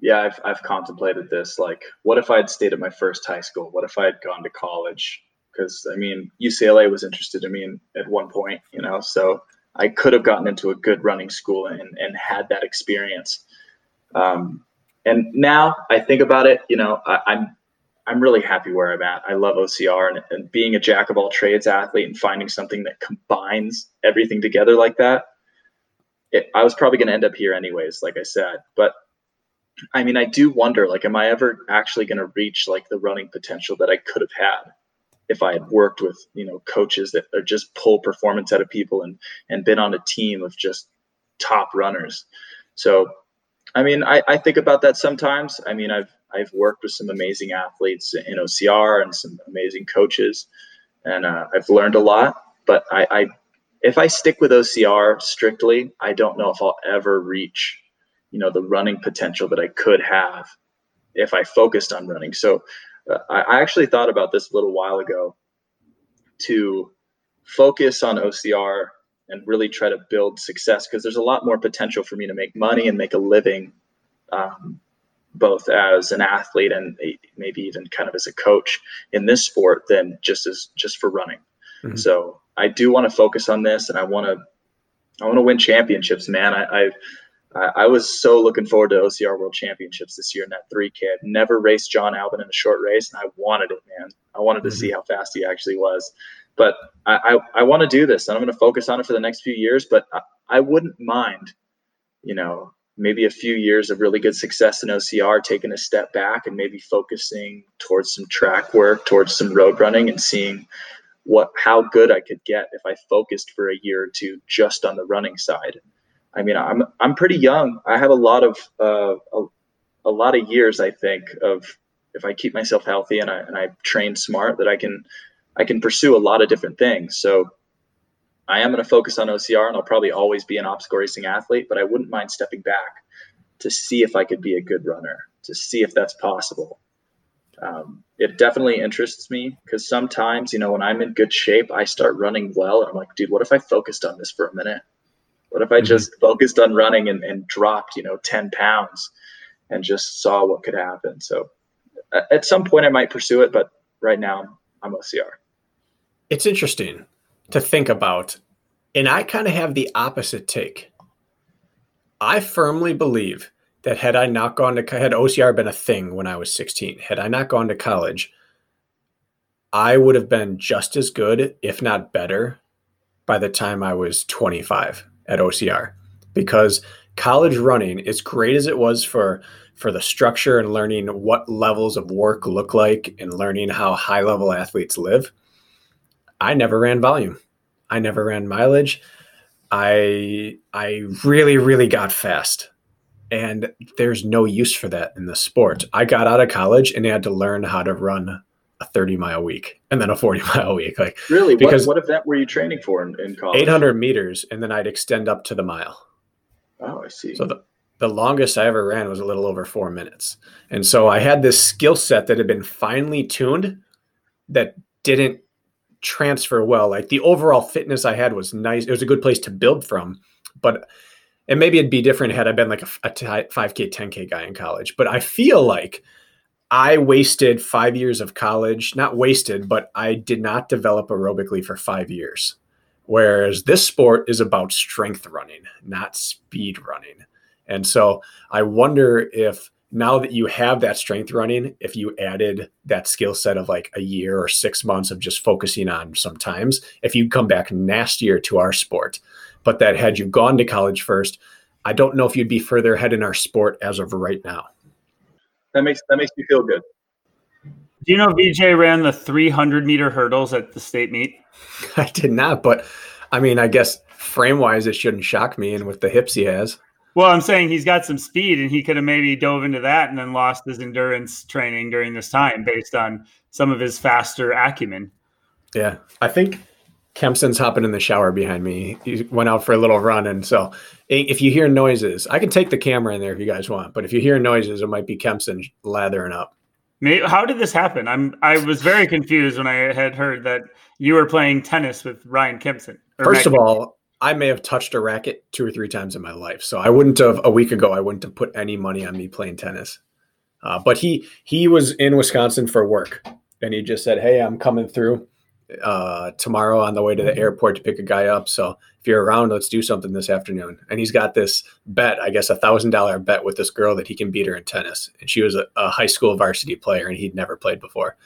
yeah, I've I've contemplated this. Like, what if I had stayed at my first high school? What if I had gone to college? Because I mean, UCLA was interested in me at one point, you know, so I could have gotten into a good running school and and had that experience. Um, and now I think about it, you know, I, I'm I'm really happy where I'm at. I love OCR and, and being a jack of all trades athlete and finding something that combines everything together like that. It, I was probably going to end up here anyways, like I said, but I mean, I do wonder, like, am I ever actually going to reach like the running potential that I could have had if I had worked with, you know, coaches that are just pull performance out of people and and been on a team of just top runners. So, I mean, I, I think about that sometimes. I mean, I've I've worked with some amazing athletes in OCR and some amazing coaches, and uh, I've learned a lot. But I, I, if I stick with OCR strictly, I don't know if I'll ever reach you know the running potential that I could have if I focused on running. So uh, I, I actually thought about this a little while ago to focus on OCR and really try to build success because there's a lot more potential for me to make money and make a living um, both as an athlete and maybe even kind of as a coach in this sport than just as just for running. Mm-hmm. So I do want to focus on this and I want to I want to win championships, man. I, I, I, was so looking forward to OCR World Championships this year in that 3K. I've never raced Jon Albon in a short race, and I wanted it, man. I wanted to mm-hmm. see how fast he actually was. But I, I, I want to do this, and I'm going to focus on it for the next few years. But I, I wouldn't mind, you know, maybe a few years of really good success in OCR, taking a step back and maybe focusing towards some track work, towards some road running, and seeing what how good I could get if I focused for a year or two just on the running side. I mean, I'm I'm pretty young. I have a lot of uh, a, a lot of years. I think of if I keep myself healthy and I and I train smart, that I can I can pursue a lot of different things. So I am going to focus on OCR, and I'll probably always be an obstacle racing athlete. But I wouldn't mind stepping back to see if I could be a good runner, to see if that's possible. Um, it definitely interests me because sometimes, you know, when I'm in good shape, I start running well, and I'm like, dude, what if I focused on this for a minute? What if I mm-hmm. just focused on running and, and dropped, you know, 10 pounds and just saw what could happen? So at some point I might pursue it, but right now I'm OCR. It's interesting to think about. And I kind of have the opposite take. I firmly believe that had I not gone to had OCR been a thing when I was 16, had I not gone to college, I would have been just as good, if not better, by the time I was 25 at OCR because college running, as great as it was for for the structure and learning what levels of work look like and learning how high level athletes live, I never ran volume. I never ran mileage. I I really really got fast. And there's no use for that in the sport. I got out of college and had to learn how to run a 30 mile week and then a 40 (laughs) mile week. Like really, because what, what event were you training for in, in college? 800 meters, and then I'd extend up to the mile. Oh, I see. So the, the longest I ever ran was a little over four minutes. And so I had this skill set that had been finely tuned that didn't transfer well. Like the overall fitness I had was nice. It was a good place to build from, but and maybe it'd be different had I been like a, a 5K, 10K guy in college. But I feel like I wasted five years of college, not wasted, but I did not develop aerobically for five years. Whereas this sport is about strength running, not speed running. And so I wonder if now that you have that strength running, if you added that skill set of like a year or six months of just focusing on sometimes, if you come back nastier to our sport, but that had you gone to college first, I don't know if you'd be further ahead in our sport as of right now. That makes that makes me feel good. Do you know Veejay ran the 300 meter hurdles at the state meet? (laughs) I did not, but I mean, I guess frame wise, it shouldn't shock me. And with the hips he has, well, I'm saying he's got some speed, and he could have maybe dove into that and then lost his endurance training during this time based on some of his faster acumen. Yeah, I think Kempson's hopping in the shower behind me. He went out for a little run, and so if you hear noises, I can take the camera in there if you guys want. But if you hear noises, it might be Kempson lathering up. How did this happen? I'm I was very confused when I had heard that you were playing tennis with Ryan Kempson. First Matt of all, I may have touched a racket two or three times in my life. So I wouldn't have a week ago. I wouldn't have put any money on me playing tennis. Uh, but he he was in Wisconsin for work, and he just said, "Hey, I'm coming through uh, tomorrow on the way to the airport to pick a guy up. So if you're around, let's do something this afternoon." And he's got this bet, I guess, a thousand dollar bet with this girl that he can beat her in tennis, and she was a, a high school varsity player, and he'd never played before.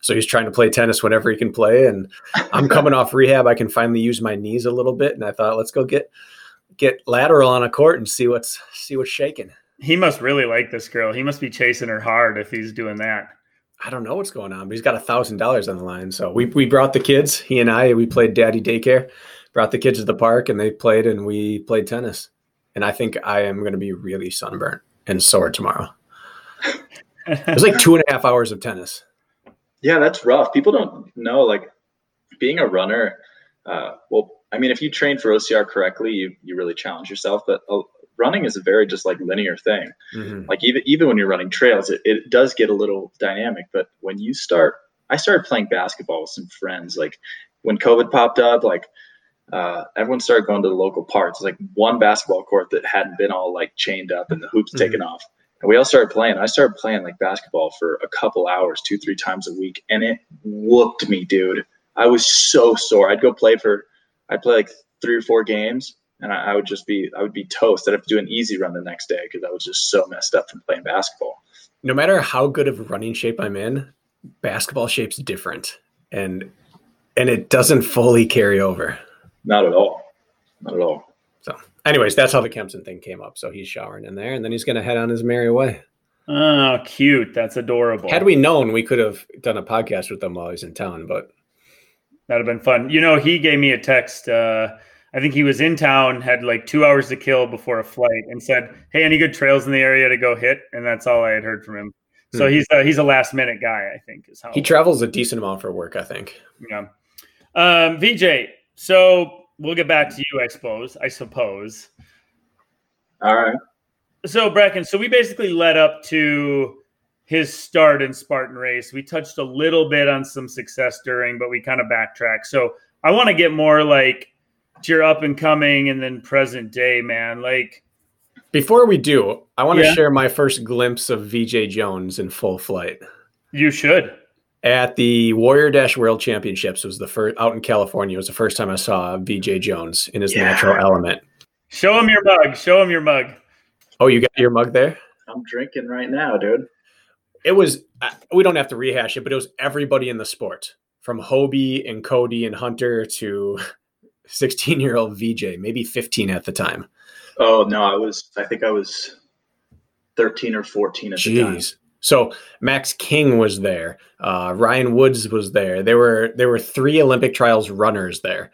So he's trying to play tennis whenever he can play. And I'm (laughs) coming off rehab. I can finally use my knees a little bit. And I thought, let's go get get lateral on a court and see what's see what's shaking. He must really like this girl. He must be chasing her hard if he's doing that. I don't know what's going on, but he's got a thousand dollars on the line. So we we brought the kids. He and I we played daddy daycare. Brought the kids to the park and they played and we played tennis. And I think I am going to be really sunburnt and sore tomorrow. it was like two and a half hours of tennis. Yeah, that's rough. People don't know like being a runner. Uh, well, I mean, if you train for OCR correctly, you you really challenge yourself. But uh, running is a very just like linear thing. Mm-hmm. Like even even when you're running trails, it, it does get a little dynamic. But when you start, I started playing basketball with some friends. Like when COVID popped up, like uh, everyone started going to the local parks. Like one basketball court that hadn't been all like chained up and the hoops mm-hmm. taken off and we all started playing. I started playing like basketball for a couple hours, two, three times a week, and it whooped me, dude. I was so sore. I'd go play for, I'd play like three or four games, and I, I would just be, I would be toast. I'd have to do an easy run the next day because I was just so messed up from playing basketball. No matter how good of running shape I'm in, basketball shape's different, and and it doesn't fully carry over. Not at all. Not at all So, anyways, that's how the Kempson thing came up. So he's showering in there, and then he's going to head on his merry way. Oh, cute! That's adorable. Had we known, we could have done a podcast with him while he's in town, but that'd have been fun. You know, he gave me a text. Uh, I think he was in town, had like two hours to kill before a flight, and said, "Hey, any good trails in the area to go hit?" And that's all I had heard from him. So hmm. he's a, he's a last minute guy, I think. Is how he travels a decent amount for work. I think. Yeah. Um, Veejay. So we'll get back to you, I suppose. I suppose. All right. So Brakken, so we basically led up to his start in Spartan race. We touched a little bit on some success during, but we kind of backtracked. So I want to get more like to your up and coming and then present day, man. Like before we do, I want to yeah. share my first glimpse of Veejay Jones in full flight. You should at the Warrior Dash World Championships was the first out in California. It was the first time I saw Veejay Jones in his yeah. natural element. Show him your mug. Show him your mug. Oh, you got your mug there? I'm drinking right now, dude. It was. Uh, we don't have to rehash it, but it was everybody in the sport, from Hobie and Cody and Hunter to 16 year old Veejay, maybe 15 at the time. Oh no, I was. I think I was 13 or 14 at Jeez. the time. So Max King was there. Uh, Ryan Woods was there. There were there were three Olympic trials runners there,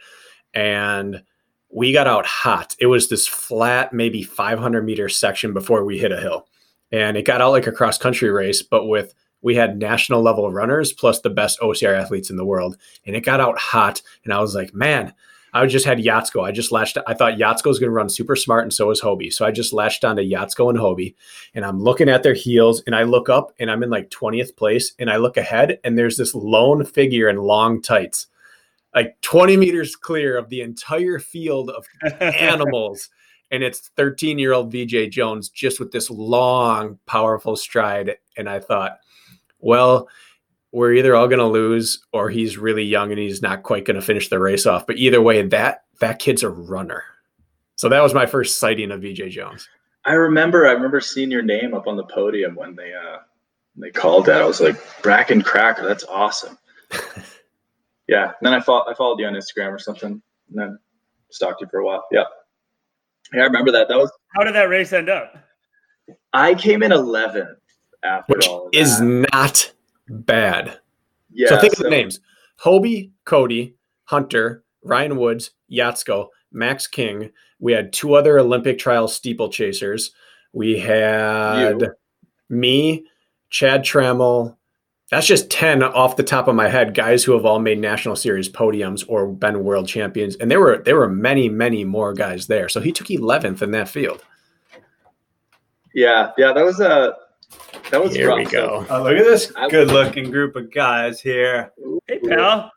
and we got out hot. It was this flat, maybe 500 meter section before we hit a hill, and it got out like a cross country race, but with we had national level runners plus the best OCR athletes in the world, and it got out hot. And I was like, man, I just had Yatsko. I just latched. I thought Yatsko was going to run super smart, and so was Hobie. So I just latched onto Yatsko and Hobie, and I'm looking at their heels, and I look up, and I'm in like 20th place, and I look ahead, and there's this lone figure in long tights, like 20 meters clear of the entire field of (laughs) animals. and it's 13 year old Veejay Jones just with this long, powerful stride. And I thought, well, we're either all going to lose or he's really young and he's not quite going to finish the race off. But either way, that that kid's a runner. So that was my first sighting of Veejay Jones. I remember I remember seeing your name up on the podium when they uh they called that. I was like, Brakken Kraker, that's awesome. (laughs) yeah. And then I followed I followed you on Instagram or something and then stalked you for a while. Yeah. Yeah, I remember that. That was How did that race end up? I came in eleventh after which all of is not bad. yeah. so think of the names: Hobie, Cody, Hunter, Ryan Woods, Yatsko, Max King. We had two other Olympic trial steeplechasers. We had You. me, Chad Trammell. That's just 10 off the top of my head, guys who have all made national series podiums or been world champions. And there were there were many, many more guys there. So he took 11th in that field. Yeah, yeah, that was a that was Here we go. Oh, look at this good-looking group of guys here, Hey, pal.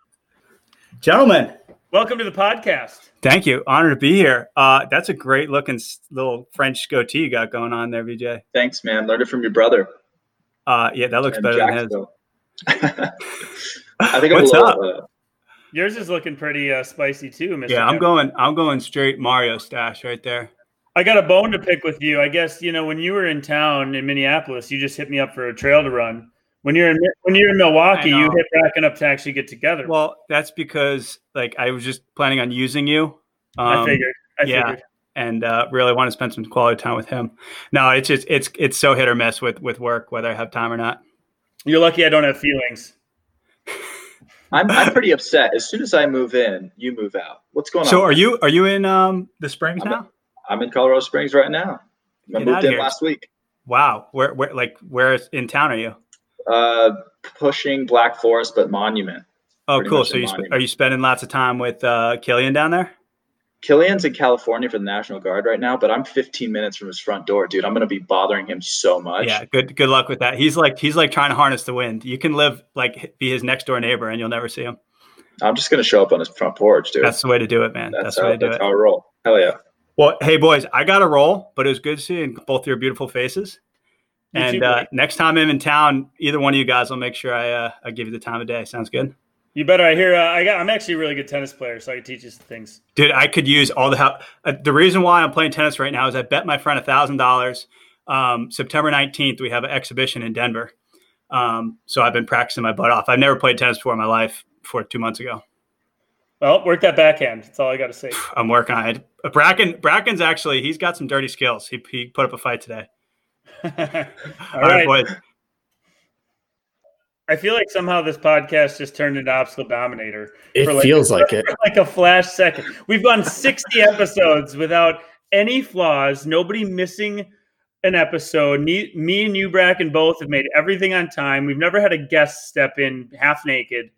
gentlemen. Welcome to the podcast. Thank you. Honored to be here. Uh, that's a great-looking little French goatee you got going on there, Veejay. Thanks, man. Learned it from your brother. Uh, yeah, that looks and better than his. (laughs) I think I'm What's a little, up? Uh, Yours is looking pretty uh, spicy too, Mr. Yeah, I'm Kevin. going. I'm going straight Mario stash right there. I got a bone to pick with you. I guess you know when you were in town in Minneapolis, you just hit me up for a trail to run. When you're in when you're in Milwaukee, you know. hit Brakken up to actually get together. Well, that's because like I was just planning on using you. Um, I figured. I yeah. figured. and uh, really want to spend some quality time with him. No, it's just it's it's so hit or miss with with work whether I have time or not. You're lucky I don't have feelings. (laughs) I'm I'm pretty (laughs) upset. As soon as I move in, you move out. What's going on? So are you are you in um the Springs I'm- now? I'm in Colorado Springs right now. I Get moved in here. last week. Wow, where where like where in town are you? Uh, pushing Black Forest, but Monument. Oh, cool. So you sp- are you spending lots of time with uh, Killian down there? Killian's in California for the National Guard right now, but I'm 15 minutes from his front door, dude. I'm gonna be bothering him so much. Yeah, good good luck with that. He's like he's like trying to harness the wind. You can live like be his next door neighbor and you'll never see him. I'm just gonna show up on his front porch, dude. That's the way to do it, man. That's, that's the way how, to do that's it. how I roll. Hell yeah. Well, hey boys, I got a roll, but it was good seeing both your beautiful faces. You And too, uh, next time I'm in town, either one of you guys will make sure I uh, I give you the time of day. Sounds good, You better. I hear. Uh, I got. I'm actually a really good tennis player, so I can teach you some things. dude. I could use all the help. Uh, the reason why I'm playing tennis right now is I bet my friend a thousand dollars. Um, September 19th, we have an exhibition in Denver. Um, so I've been practicing my butt off. I've never played tennis before in my life. Before two months ago, Well, work that backhand. That's all I got to say. I'm working on it. Brakken, Brakken's actually he's got some dirty skills. He he put up a fight today. all (laughs) all right, right. boys. I feel like somehow this podcast just turned into Obstacle Dominator. It For like- feels like it. like a flash second. We've gone 60 (laughs) episodes without any flaws, nobody missing an episode. Ne- me and you, Brakken, both have made everything on time. We've never had a guest step in half naked.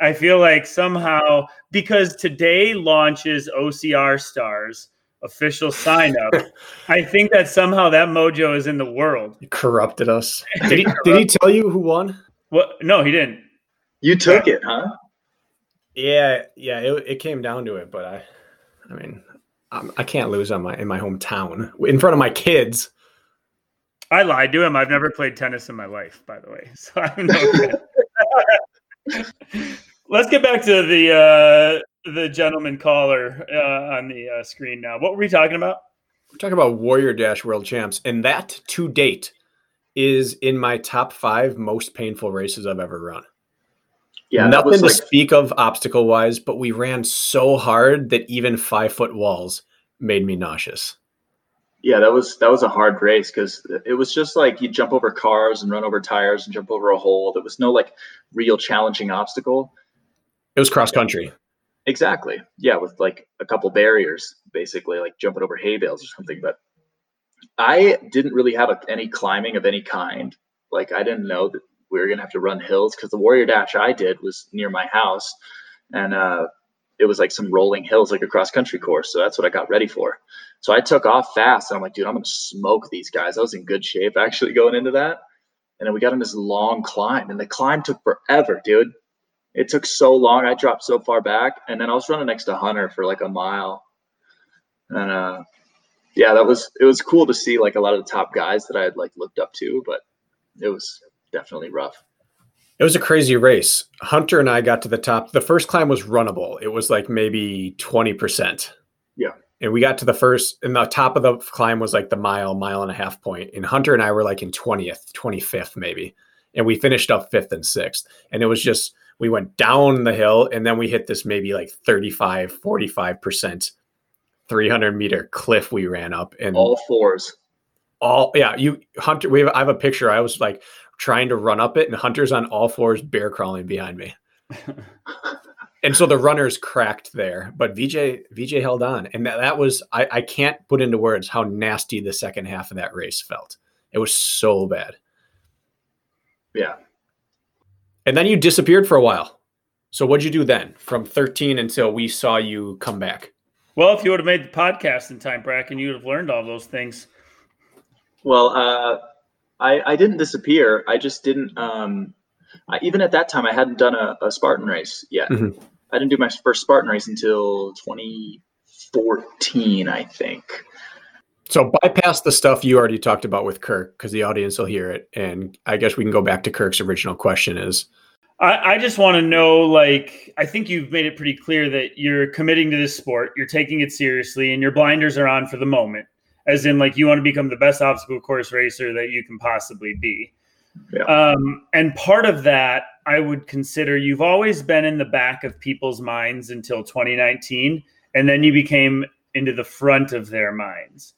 I feel like somehow, because today launches OCR Stars official sign up, (laughs) I think that somehow that mojo is in the world. He corrupted us. (laughs) Did he, did he tell you who won? What? No, he didn't. You took it, huh? Yeah, yeah, it, it came down to it, but I, I mean, I'm, I can't lose on my in my hometown in front of my kids. I lied to him. I've never played tennis in my life, by the way. (laughs) So I'm no good. Let's get back to the uh, the gentleman caller uh, on the uh, screen now. What were we talking about? We're talking about Warrior Dash World Champs, and that to date is in my top five most painful races I've ever run. Yeah, nothing to like speak of obstacle wise, but we ran so hard that even five foot walls made me nauseous. yeah, that was that was a hard race because it was just like you jump over cars and run over tires and jump over a hole. There was no like real challenging obstacle. It was cross country. Exactly. Yeah, with like a couple barriers, basically, like jumping over hay bales or something. But I didn't really have a, any climbing of any kind. Like I didn't know that we were gonna have to run hills because the Warrior Dash I did was near my house, and uh, it was like some rolling hills, like a cross country course. So that's what I got ready for. So I took off fast, and I'm like, dude, I'm gonna smoke these guys. I was in good shape actually going into that. And then we got on this long climb, and the climb took forever, dude it took so long. I dropped so far back, and then I was running next to Hunter for like a mile, and uh, yeah, that was it was cool to see like a lot of the top guys that I had like looked up to, but it was definitely rough. It was a crazy race. Hunter and I got to the top. The first climb was runnable. It was like maybe 20%. Yeah. and we got to the first and the top of the climb was like the mile mile and a half point. point and hunter and i were like in 20th 25th maybe and we finished up fifth and sixth and it was just we went down the hill and then we hit this maybe like 35 45 percent 300 meter cliff we ran up and all fours all yeah you hunter we have, i have a picture i was like trying to run up it and hunter's on all fours bear crawling behind me (laughs) and so the runners cracked there, but Veejay Veejay held on, and that, that was I, I can't put into words how nasty the second half of that race felt. It was so bad. Yeah. And then you disappeared for a while. So what'd you do then, from 13 until we saw you come back? Well, if you would have made the podcast in time, Brakken, you would have learned all those things. Well, uh, I I didn't disappear. I just didn't. Um, I, even at that time, I hadn't done a, a Spartan race yet. Mm-hmm. I didn't do my first Spartan race until 2014, I think. So bypass the stuff you already talked about with Kirk because the audience will hear it, and I guess we can go back to Kirk's original question: is I, I just want to know, like, I think you've made it pretty clear that you're committing to this sport, you're taking it seriously, and your blinders are on for the moment, as in, like, you want to become the best obstacle course racer that you can possibly be. Yeah. Um, and part of that, I would consider you've always been in the back of people's minds until 2019, and then you became into the front of their minds.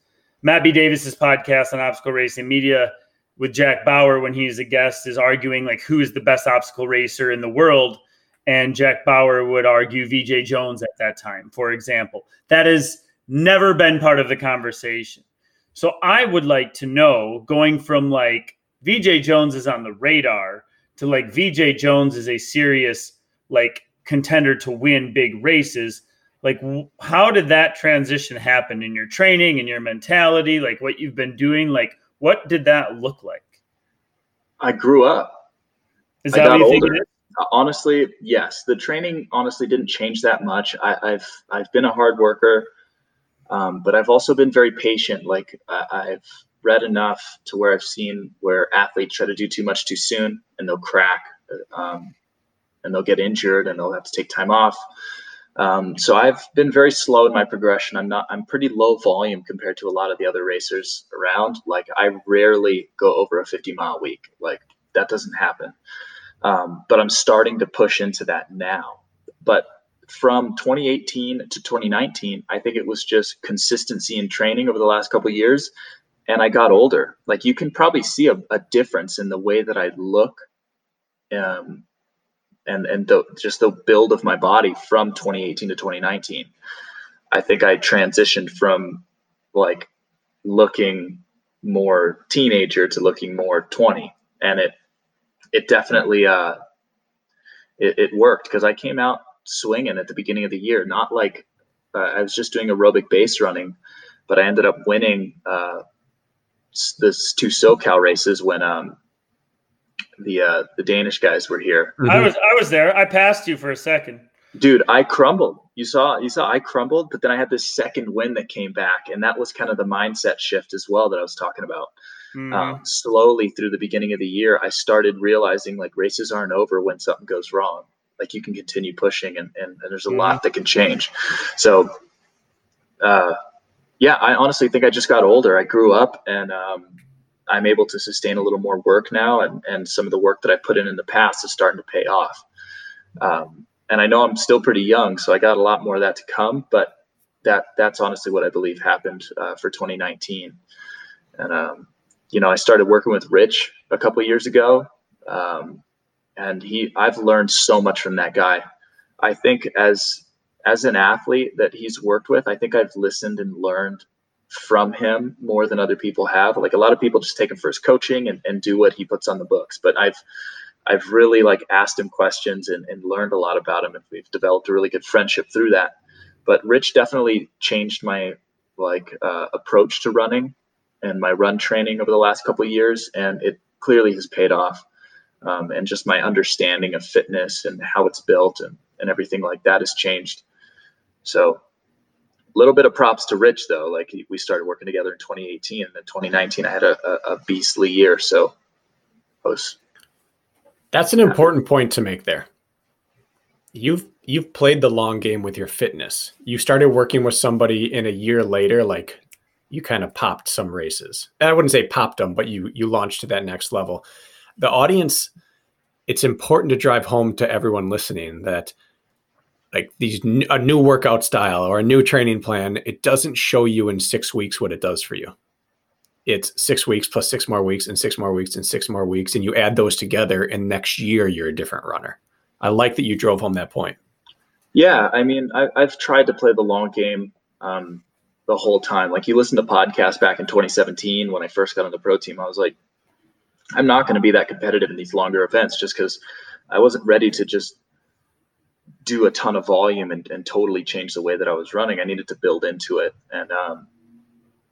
Matt B. Davis's podcast on obstacle racing media with Jack Bauer, when he's a guest, is arguing like who is the best obstacle racer in the world. And Jack Bauer would argue Veejay Jones at that time, for example. That has never been part of the conversation. So I would like to know going from like Veejay Jones is on the radar to like Veejay Jones is a serious like contender to win big races. Like, how did that transition happen in your training and your mentality? Like, what you've been doing? Like, what did that look like? I grew up. Is that what you older. think? Honestly, yes. The training honestly didn't change that much. I, have I've been a hard worker, um, but I've also been very patient. Like I, I've read enough to where I've seen where athletes try to do too much too soon and they'll crack um, and they'll get injured and they'll have to take time off. Um, so I've been very slow in my progression. I'm not. I'm pretty low volume compared to a lot of the other racers around. Like I rarely go over a 50 mile week. Like that doesn't happen. Um, but I'm starting to push into that now. But from 2018 to 2019, I think it was just consistency in training over the last couple years and I got older. Like you can probably see a, a difference in the way that I look, um, and and the, just the build of my body from 2018 to 2019. I think I transitioned from like looking more teenager to looking more 20, and it it definitely uh it, it worked because I came out swinging at the beginning of the year, not like uh, I was just doing aerobic base running, but I ended up winning. Uh, the two SoCal races when um the uh the Danish guys were here. Mm-hmm. I was I was there. I passed you for a second. Dude, I crumbled. You saw you saw I crumbled, but then I had this second win that came back, and that was kind of the mindset shift as well that I was talking about. Mm-hmm. Um, slowly through the beginning of the year, I started realizing like races aren't over when something goes wrong. Like you can continue pushing, and and, and there's a mm-hmm. lot that can change. So, uh, yeah, I honestly think I just got older. I grew up and um, I'm able to sustain a little more work now. And, and some of the work that I put in in the past is starting to pay off. Um, and I know I'm still pretty young, so I got a lot more of that to come. But that that's honestly what I believe happened uh, for 2019. And um, you know, I started working with Rich a couple years ago, um, and he I've learned so much from that guy. I think as as an athlete that he's worked with, I think I've listened and learned from him more than other people have. Like a lot of people just take him for his coaching and, and do what he puts on the books. But I've I've really like asked him questions and, and learned a lot about him and we've developed a really good friendship through that. But Rich definitely changed my like uh, approach to running and my run training over the last couple years and it clearly has paid off. Um, and just my understanding of fitness and how it's built and, and everything like that has changed. So little bit of props to Rich though. Like we started working together in 2018 and then 2019 I had a, a, a beastly year. So was that's an important point to make there. you've you've played the long game with your fitness. You started working with somebody in a year later, like you kind of popped some races. I wouldn't say popped them, but you you launched to that next level. The audience, it's important to drive home to everyone listening that like these a new workout style or a new training plan, it doesn't show you in six weeks what it does for you. It's six weeks plus six more weeks and six more weeks and six more weeks, and you add those together, and next year you're a different runner. I like that you drove home that point. Yeah, I mean, I, have tried to play the long game um, the whole time. Like you listen to podcasts back in 2017 when I first got on the pro team, I was like, I'm not going to be that competitive in these longer events just because I wasn't ready to just do a ton of volume and, and, totally change the way that I was running. I needed to build into it. And um,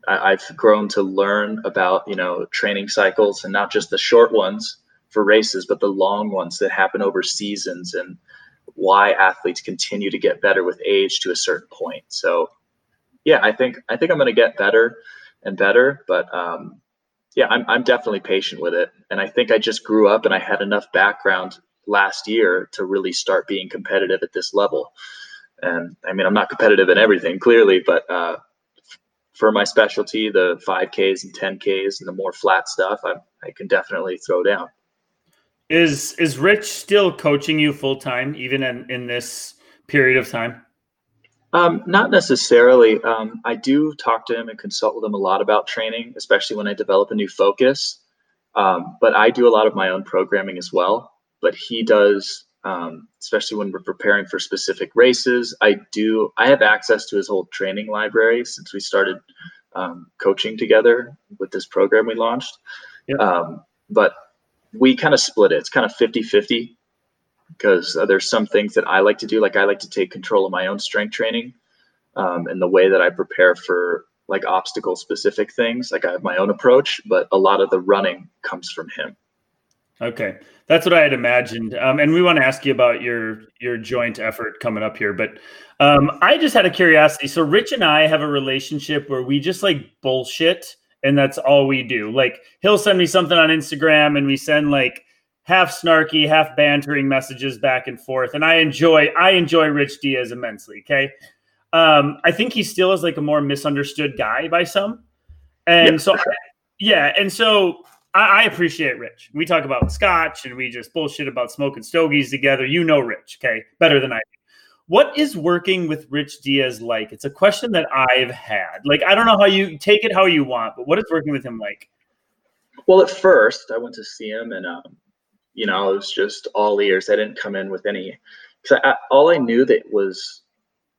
I, have grown to learn about, you know, training cycles and not just the short ones for races, but the long ones that happen over seasons and why athletes continue to get better with age to a certain point. So yeah, I think I think I'm going to get better and better, but um, yeah, I'm I'm definitely patient with it, and I think I just grew up and I had enough background last year to really start being competitive at this level. And I mean, I'm not competitive in everything clearly, but uh, for my specialty, the 5Ks and 10Ks and the more flat stuff, I, I can definitely throw down. Is is Rich still coaching you full time, even in, in this period of time? Um, not necessarily. Um, I do talk to him and consult with him a lot about training, especially when I develop a new focus. Um, but I do a lot of my own programming as well. But he does, um, especially when we're preparing for specific races. I do. I have access to his whole training library since we started um, coaching together with this program we launched. Yep. Um, but we kind of split it. It's kind of 50 50 because uh, there's some things that I like to do. Like I like to take control of my own strength training um, and the way that I prepare for like obstacle specific things. Like I have my own approach, but a lot of the running comes from him. Okay, that's what I had imagined. Um, and we want to ask you about your your joint effort coming up here, but um, I just had a curiosity. So Rich and I have a relationship where we just like bullshit, and that's all we do. Like he'll send me something on Instagram, and we send like half snarky, half bantering messages back and forth. And I enjoy I enjoy Rich Diaz immensely. Okay. Um, I think he still is like a more misunderstood guy by some. And yep. so yeah, and so I, I, appreciate Rich. We talk about scotch and we just bullshit about smoking stogies together. You know Rich, okay, better than I do. What is working with Rich Diaz like? It's a question that I've had. Like, I don't know how you take it how you want, but what is working with him like? Well, at first, I went to see him, and um, you know, it was just all ears. I didn't come in with any, because all I knew that was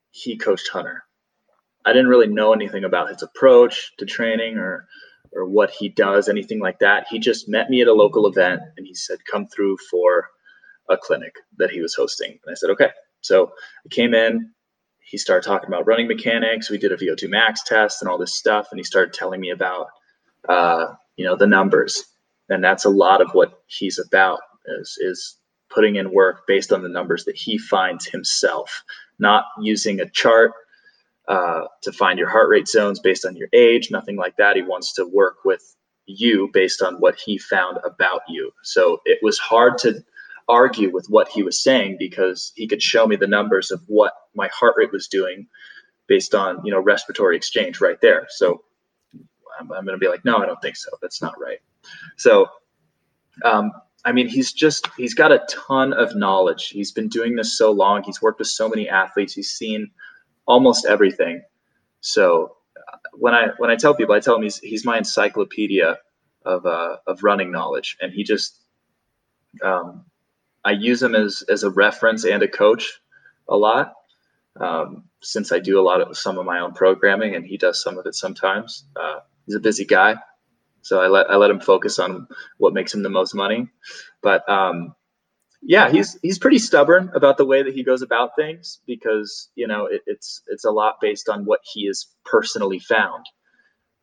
he coached Hunter. I didn't really know anything about his approach to training or or what he does, anything like that. He just met me at a local event and he said, "Come through for a clinic that he was hosting." And I said, "Okay." So I came in. He started talking about running mechanics. We did a VO2 max test and all this stuff, and he started telling me about, uh, you know, the numbers and that's a lot of what he's about is is putting in work based on the numbers that he finds himself not using a chart uh, to find your heart rate zones based on your age nothing like that he wants to work with you based on what he found about you so it was hard to argue with what he was saying because he could show me the numbers of what my heart rate was doing based on you know respiratory exchange right there so i'm, I'm going to be like no i don't think so that's not right so, um, I mean, he's just, he's got a ton of knowledge. He's been doing this so long. He's worked with so many athletes. He's seen almost everything. So uh, when I, when I tell people, I tell him he's, he's my encyclopedia of, uh, of running knowledge. And he just, um, I use him as, as a reference and a coach a lot. Um, since I do a lot of some of my own programming and he does some of it sometimes. Uh, he's a busy guy, so I let I let him focus on what makes him the most money. But um, yeah, he's he's pretty stubborn about the way that he goes about things because you know it, it's it's a lot based on what he has personally found,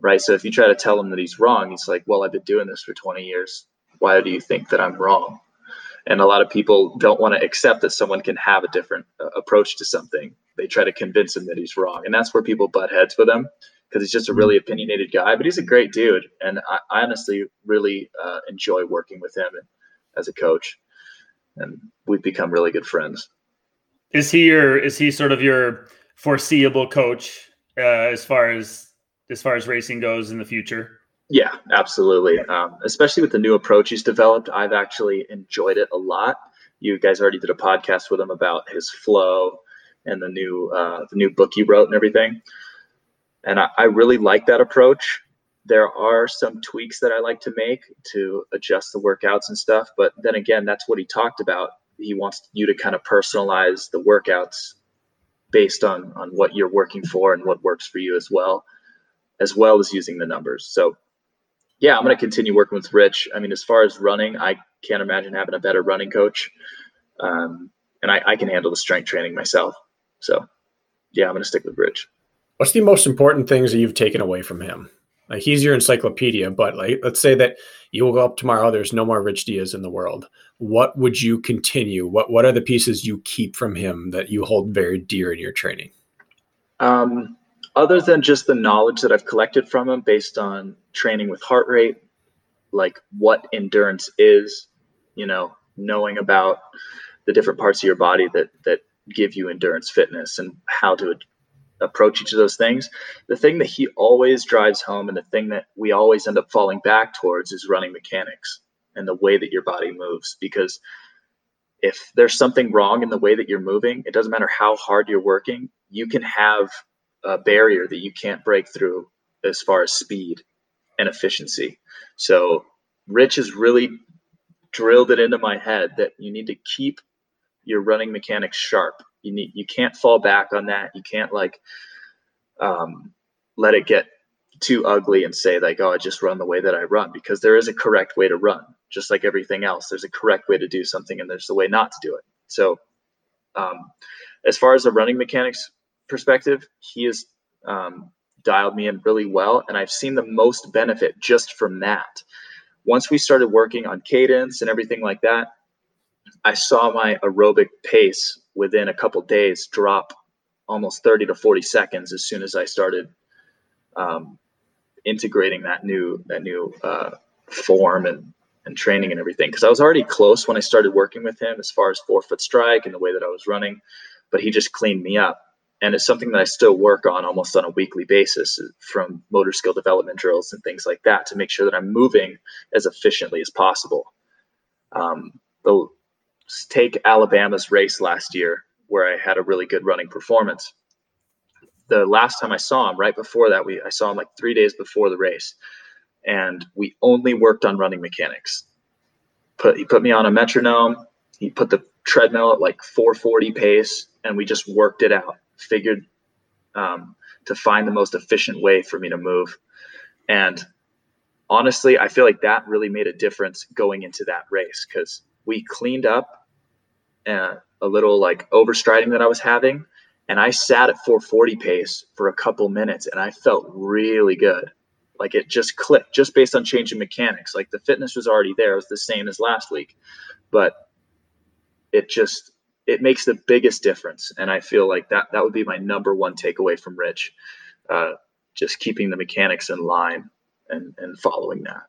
right? So if you try to tell him that he's wrong, he's like, "Well, I've been doing this for 20 years. Why do you think that I'm wrong?" And a lot of people don't want to accept that someone can have a different uh, approach to something. They try to convince him that he's wrong, and that's where people butt heads with him because he's just a really opinionated guy. But he's a great dude, and I, I honestly really uh, enjoy working with him as a coach, and we've become really good friends. Is he your is he sort of your foreseeable coach uh, as far as as far as racing goes in the future? Yeah, absolutely. Um, especially with the new approach he's developed, I've actually enjoyed it a lot. You guys already did a podcast with him about his flow and the new uh, the new book he wrote and everything. And I, I really like that approach. There are some tweaks that I like to make to adjust the workouts and stuff, but then again, that's what he talked about. He wants you to kind of personalize the workouts based on on what you're working for and what works for you as well, as well as using the numbers. So yeah, I'm going to continue working with Rich. I mean, as far as running, I can't imagine having a better running coach. Um, and I, I, can handle the strength training myself. So, yeah, I'm going to stick with Rich. What's the most important things that you've taken away from him? He's your encyclopedia, but like let's say that you will go up tomorrow. There's no more Rich Diaz in the world. What would you continue? What What are the pieces you keep from him that you hold very dear in your training? Um, other than just the knowledge that I've collected from him based on training with heart rate, like what endurance is, you know, knowing about the different parts of your body that that give you endurance fitness and how to approach each of those things. The thing that he always drives home and the thing that we always end up falling back towards is running mechanics and the way that your body moves because if there's something wrong in the way that you're moving, it doesn't matter how hard you're working, you can have a barrier that you can't break through as far as speed and efficiency. So Rich has really drilled it into my head that you need to keep your running mechanics sharp. You need you can't fall back on that. You can't like um, let it get too ugly and say like, oh, I just run the way that I run because there is a correct way to run, just like everything else. There's a correct way to do something and there's a way not to do it. So um, as far as the running mechanics perspective, he has um, dialed me in really well, and I've seen the most benefit just from that. Once we started working on cadence and everything like that, I saw my aerobic pace within a couple days drop almost 30 to 40 seconds as soon as I started um, integrating that new that new uh, form and and training and everything because I was already close when I started working with him as far as forefoot strike and the way that I was running, but he just cleaned me up and it's something that I still work on almost on a weekly basis from motor skill development drills and things like that to make sure that I'm moving as efficiently as possible. Um, the, take Alabama's race last year where I had a really good running performance. The last time I saw him, right before that, we I saw him like three days before the race, and we only worked on running mechanics. Put he put me on a metronome. He put the treadmill at like 440 pace, and we just worked it out figured um, to find the most efficient way for me to move. And honestly, I feel like that really made a difference going into that race because we cleaned up a little like overstriding that I was having. And I sat at 440 pace for a couple minutes and I felt really good. Like it just clicked just based on changing mechanics. Like the fitness was already there, it was the same as last week. But it just it makes the biggest difference. And I feel like that that would be my number one takeaway from Rich. Uh, just keeping the mechanics in line and, and following that.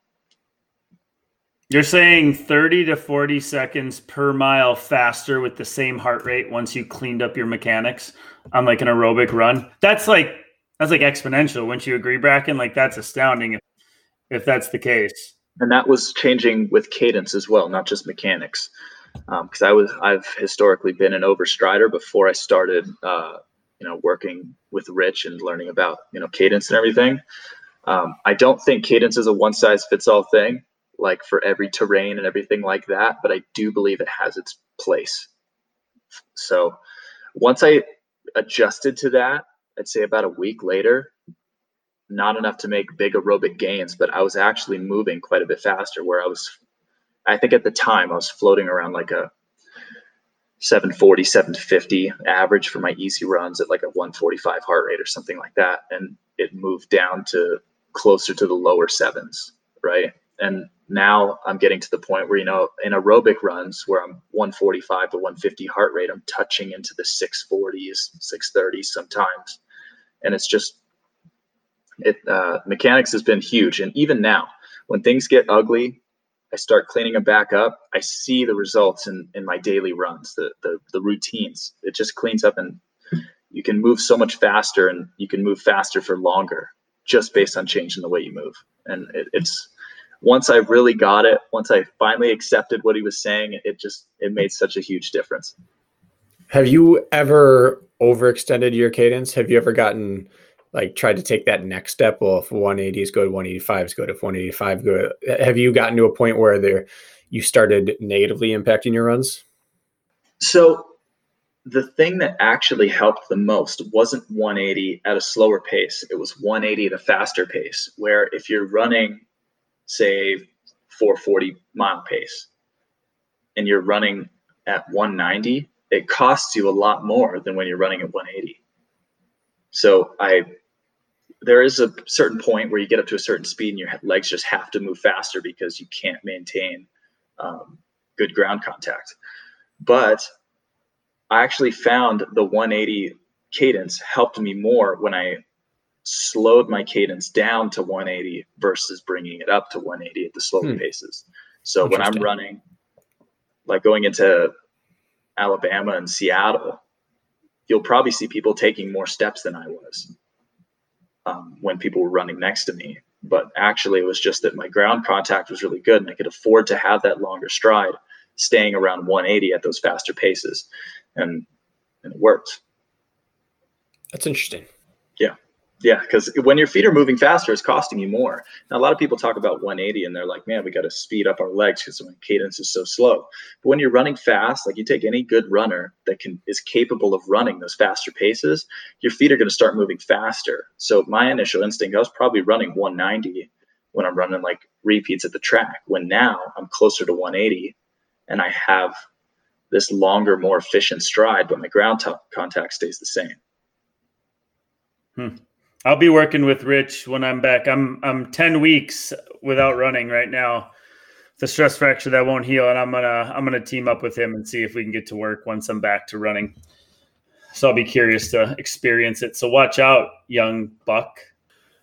You're saying 30 to 40 seconds per mile faster with the same heart rate once you cleaned up your mechanics on like an aerobic run. That's like that's like exponential. Wouldn't you agree, Brakken? Like that's astounding if, if that's the case. And that was changing with cadence as well, not just mechanics because um, I was I've historically been an overstrider before I started uh, you know working with Rich and learning about you know cadence and everything. Um, I don't think cadence is a one size fits all thing like for every terrain and everything like that, but I do believe it has its place. So once I adjusted to that, I'd say about a week later, not enough to make big aerobic gains, but I was actually moving quite a bit faster where I was I think at the time I was floating around like a 740, 750 average for my easy runs at like a 145 heart rate or something like that. And it moved down to closer to the lower sevens, right? And now I'm getting to the point where, you know, in aerobic runs where I'm 145 to 150 heart rate, I'm touching into the 640s, 630s sometimes. And it's just, it, uh, mechanics has been huge. And even now, when things get ugly I start cleaning them back up, I see the results in, in my daily runs, the, the the routines. It just cleans up and you can move so much faster and you can move faster for longer just based on changing the way you move. And it, it's once I really got it, once I finally accepted what he was saying, it just it made such a huge difference. Have you ever overextended your cadence? Have you ever gotten like tried to take that next step? Well, if 180 is good, 185 is good. If 185 good, have you gotten to a point where there you started negatively impacting your runs? So the thing that actually helped the most wasn't 180 at a slower pace. It was 180 at a faster pace. Where if you're running, say, 440 mile pace, and you're running at 190, it costs you a lot more than when you're running at 180. So I, there is a certain point where you get up to a certain speed and your legs just have to move faster because you can't maintain um, good ground contact. But I actually found the 180 cadence helped me more when I slowed my cadence down to 180 versus bringing it up to 180 at the slower hmm. paces. So when I'm running, like going into Alabama and Seattle, you'll probably see people taking more steps than I was um, when people were running next to me. But actually, it was just that my ground contact was really good and I could afford to have that longer stride, staying around 180 at those faster paces. And, and it worked. That's interesting. Yeah. Because when your feet are moving faster, it's costing you more. Now, a lot of people talk about 180 and they're like, man, we got to speed up our legs because my cadence is so slow. But when you're running fast, like you take any good runner that can is capable of running those faster paces, your feet are going to start moving faster. So my initial instinct, I was probably running 190 when I'm running like repeats at the track. When now I'm closer to 180 and I have this longer, more efficient stride, but my ground contact stays the same. Hmm. I'll be working with Rich when I'm back. I'm I'm ten weeks without running right now. The stress fracture that won't heal, and I'm gonna I'm gonna team up with him and see if we can get to work once I'm back to running. So I'll be curious to experience it. So watch out, young buck.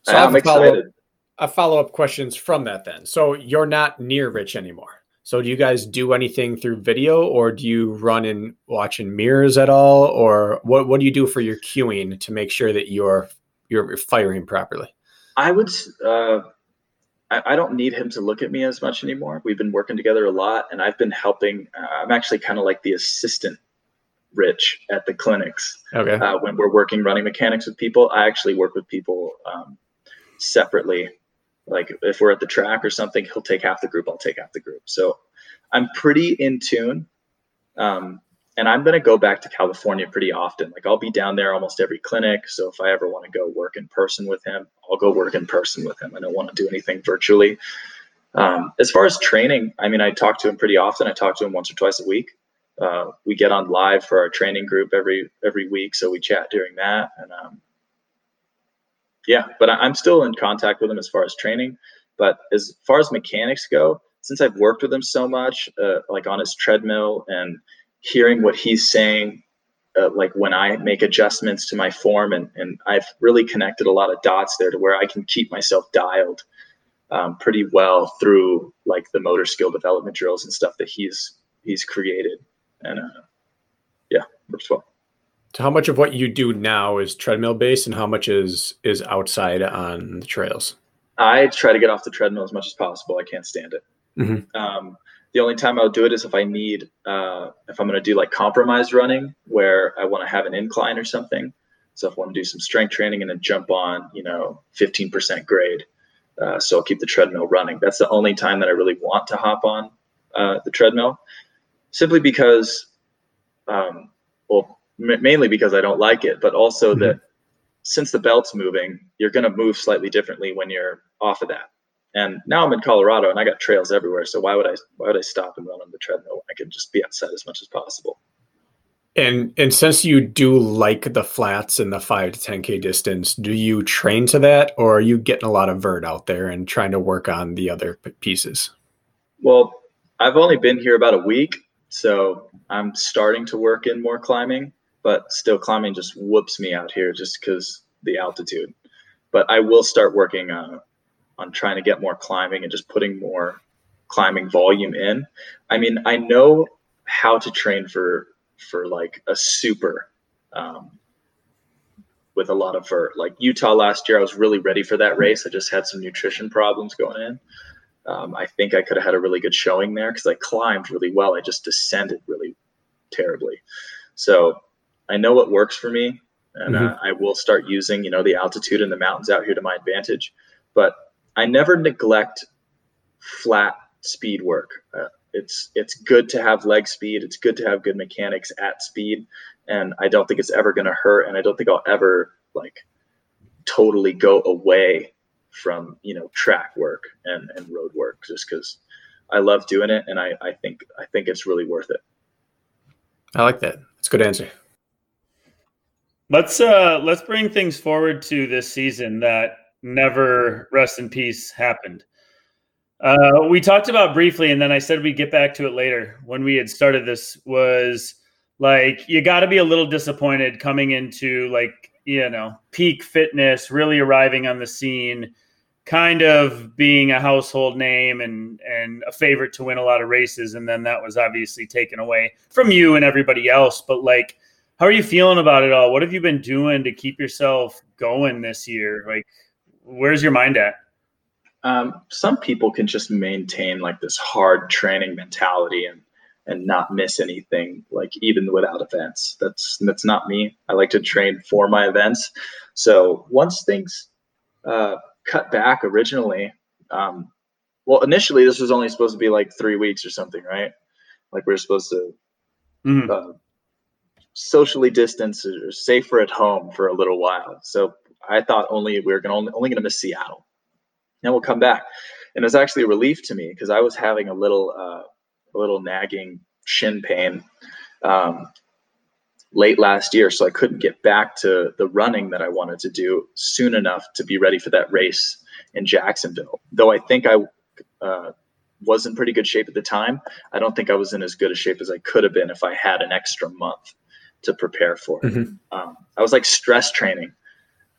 So I'm excited. A follow up questions from that then. So you're not near Rich anymore. So do you guys do anything through video, or do you run and watch in mirrors at all, or what? What do you do for your queuing to make sure that you're you're firing properly? I would. Uh, I, I, don't need him to look at me as much anymore. We've been working together a lot, and I've been helping. Uh, I'm actually kind of like the assistant Rich at the clinics. Okay. Uh, when we're working running mechanics with people, I actually work with people um, separately. Like if we're at the track or something, he'll take half the group, I'll take half the group. So I'm pretty in tune. Um, and I'm going to go back to California pretty often. Like I'll be down there almost every clinic. So if I ever want to go work in person with him, I'll go work in person with him. I don't want to do anything virtually. Um, as far as training, I mean, I talk to him pretty often. I talk to him once or twice a week. Uh, we get on live for our training group every every week, so we chat during that. And um, yeah, but I, am still in contact with him as far as training. But as far as mechanics go, since I've worked with him so much, uh, like on his treadmill and hearing what he's saying uh, like when I make adjustments to my form, and, and I've really connected a lot of dots there to where I can keep myself dialed um, pretty well through like the motor skill development drills and stuff that he's he's created, and uh, yeah, works well. So, how much of what you do now is treadmill based, and how much is is outside on the trails? I try to get off the treadmill as much as possible. I can't stand it. Mm-hmm. Um, the only time I'll do it is if I need, uh, if I'm going to do like compromised running where I want to have an incline or something. So if I want to do some strength training and then jump on, you know, 15% grade. Uh, so I'll keep the treadmill running. That's the only time that I really want to hop on uh, the treadmill, simply because, um, well, m- mainly because I don't like it, but also mm-hmm. that since the belt's moving, you're going to move slightly differently when you're off of that. And now I'm in Colorado and I got trails everywhere. So why would I why would I stop and run on the treadmill? I can just be outside as much as possible. And and since you do like the flats and the five to ten K distance, do you train to that or are you getting a lot of vert out there and trying to work on the other pieces? Well, I've only been here about a week, so I'm starting to work in more climbing, but still climbing just whoops me out here just because the altitude. But I will start working uh, on trying to get more climbing and just putting more climbing volume in. I mean, I know how to train for for like a super um, with a lot of vert. Like Utah last year, I was really ready for that race. I just had some nutrition problems going in. Um, I think I could have had a really good showing there because I climbed really well. I just descended really terribly. So I know what works for me, and mm-hmm. uh, I will start using you know the altitude and the mountains out here to my advantage. But I never neglect flat speed work. Uh, it's it's good to have leg speed. It's good to have good mechanics at speed, and I don't think it's ever going to hurt. And I don't think I'll ever like totally go away from you know track work and and road work just because I love doing it, and I I think I think it's really worth it. I like that. That's a good answer. Let's uh let's bring things forward to this season that never rest in peace happened. Uh, we talked about briefly, and then I said we'd get back to it later. When we had started this, was like you got to be a little disappointed coming into like you know peak fitness, really arriving on the scene, kind of being a household name and and a favorite to win a lot of races, and then that was obviously taken away from you and everybody else. But like, how are you feeling about it all? What have you been doing to keep yourself going this year? Like, where's your mind at? um, some people can just maintain like this hard training mentality and and not miss anything like even without events. That's that's not me. I like to train for my events. So once things uh, cut back originally um, well initially this was only supposed to be like three weeks or something right? Like we are supposed to mm-hmm. uh, socially distance or safer at home for a little while. So i thought only we were gonna only, only gonna miss seattle and we'll come back. And it was actually a relief to me because I was having a little, uh, a little nagging shin pain um, late last year, so I couldn't get back to the running that I wanted to do soon enough to be ready for that race in Jacksonville. Though I think I uh, was in pretty good shape at the time, I don't think I was in as good a shape as I could have been if I had an extra month to prepare for it. Mm-hmm. Um, I was like stress training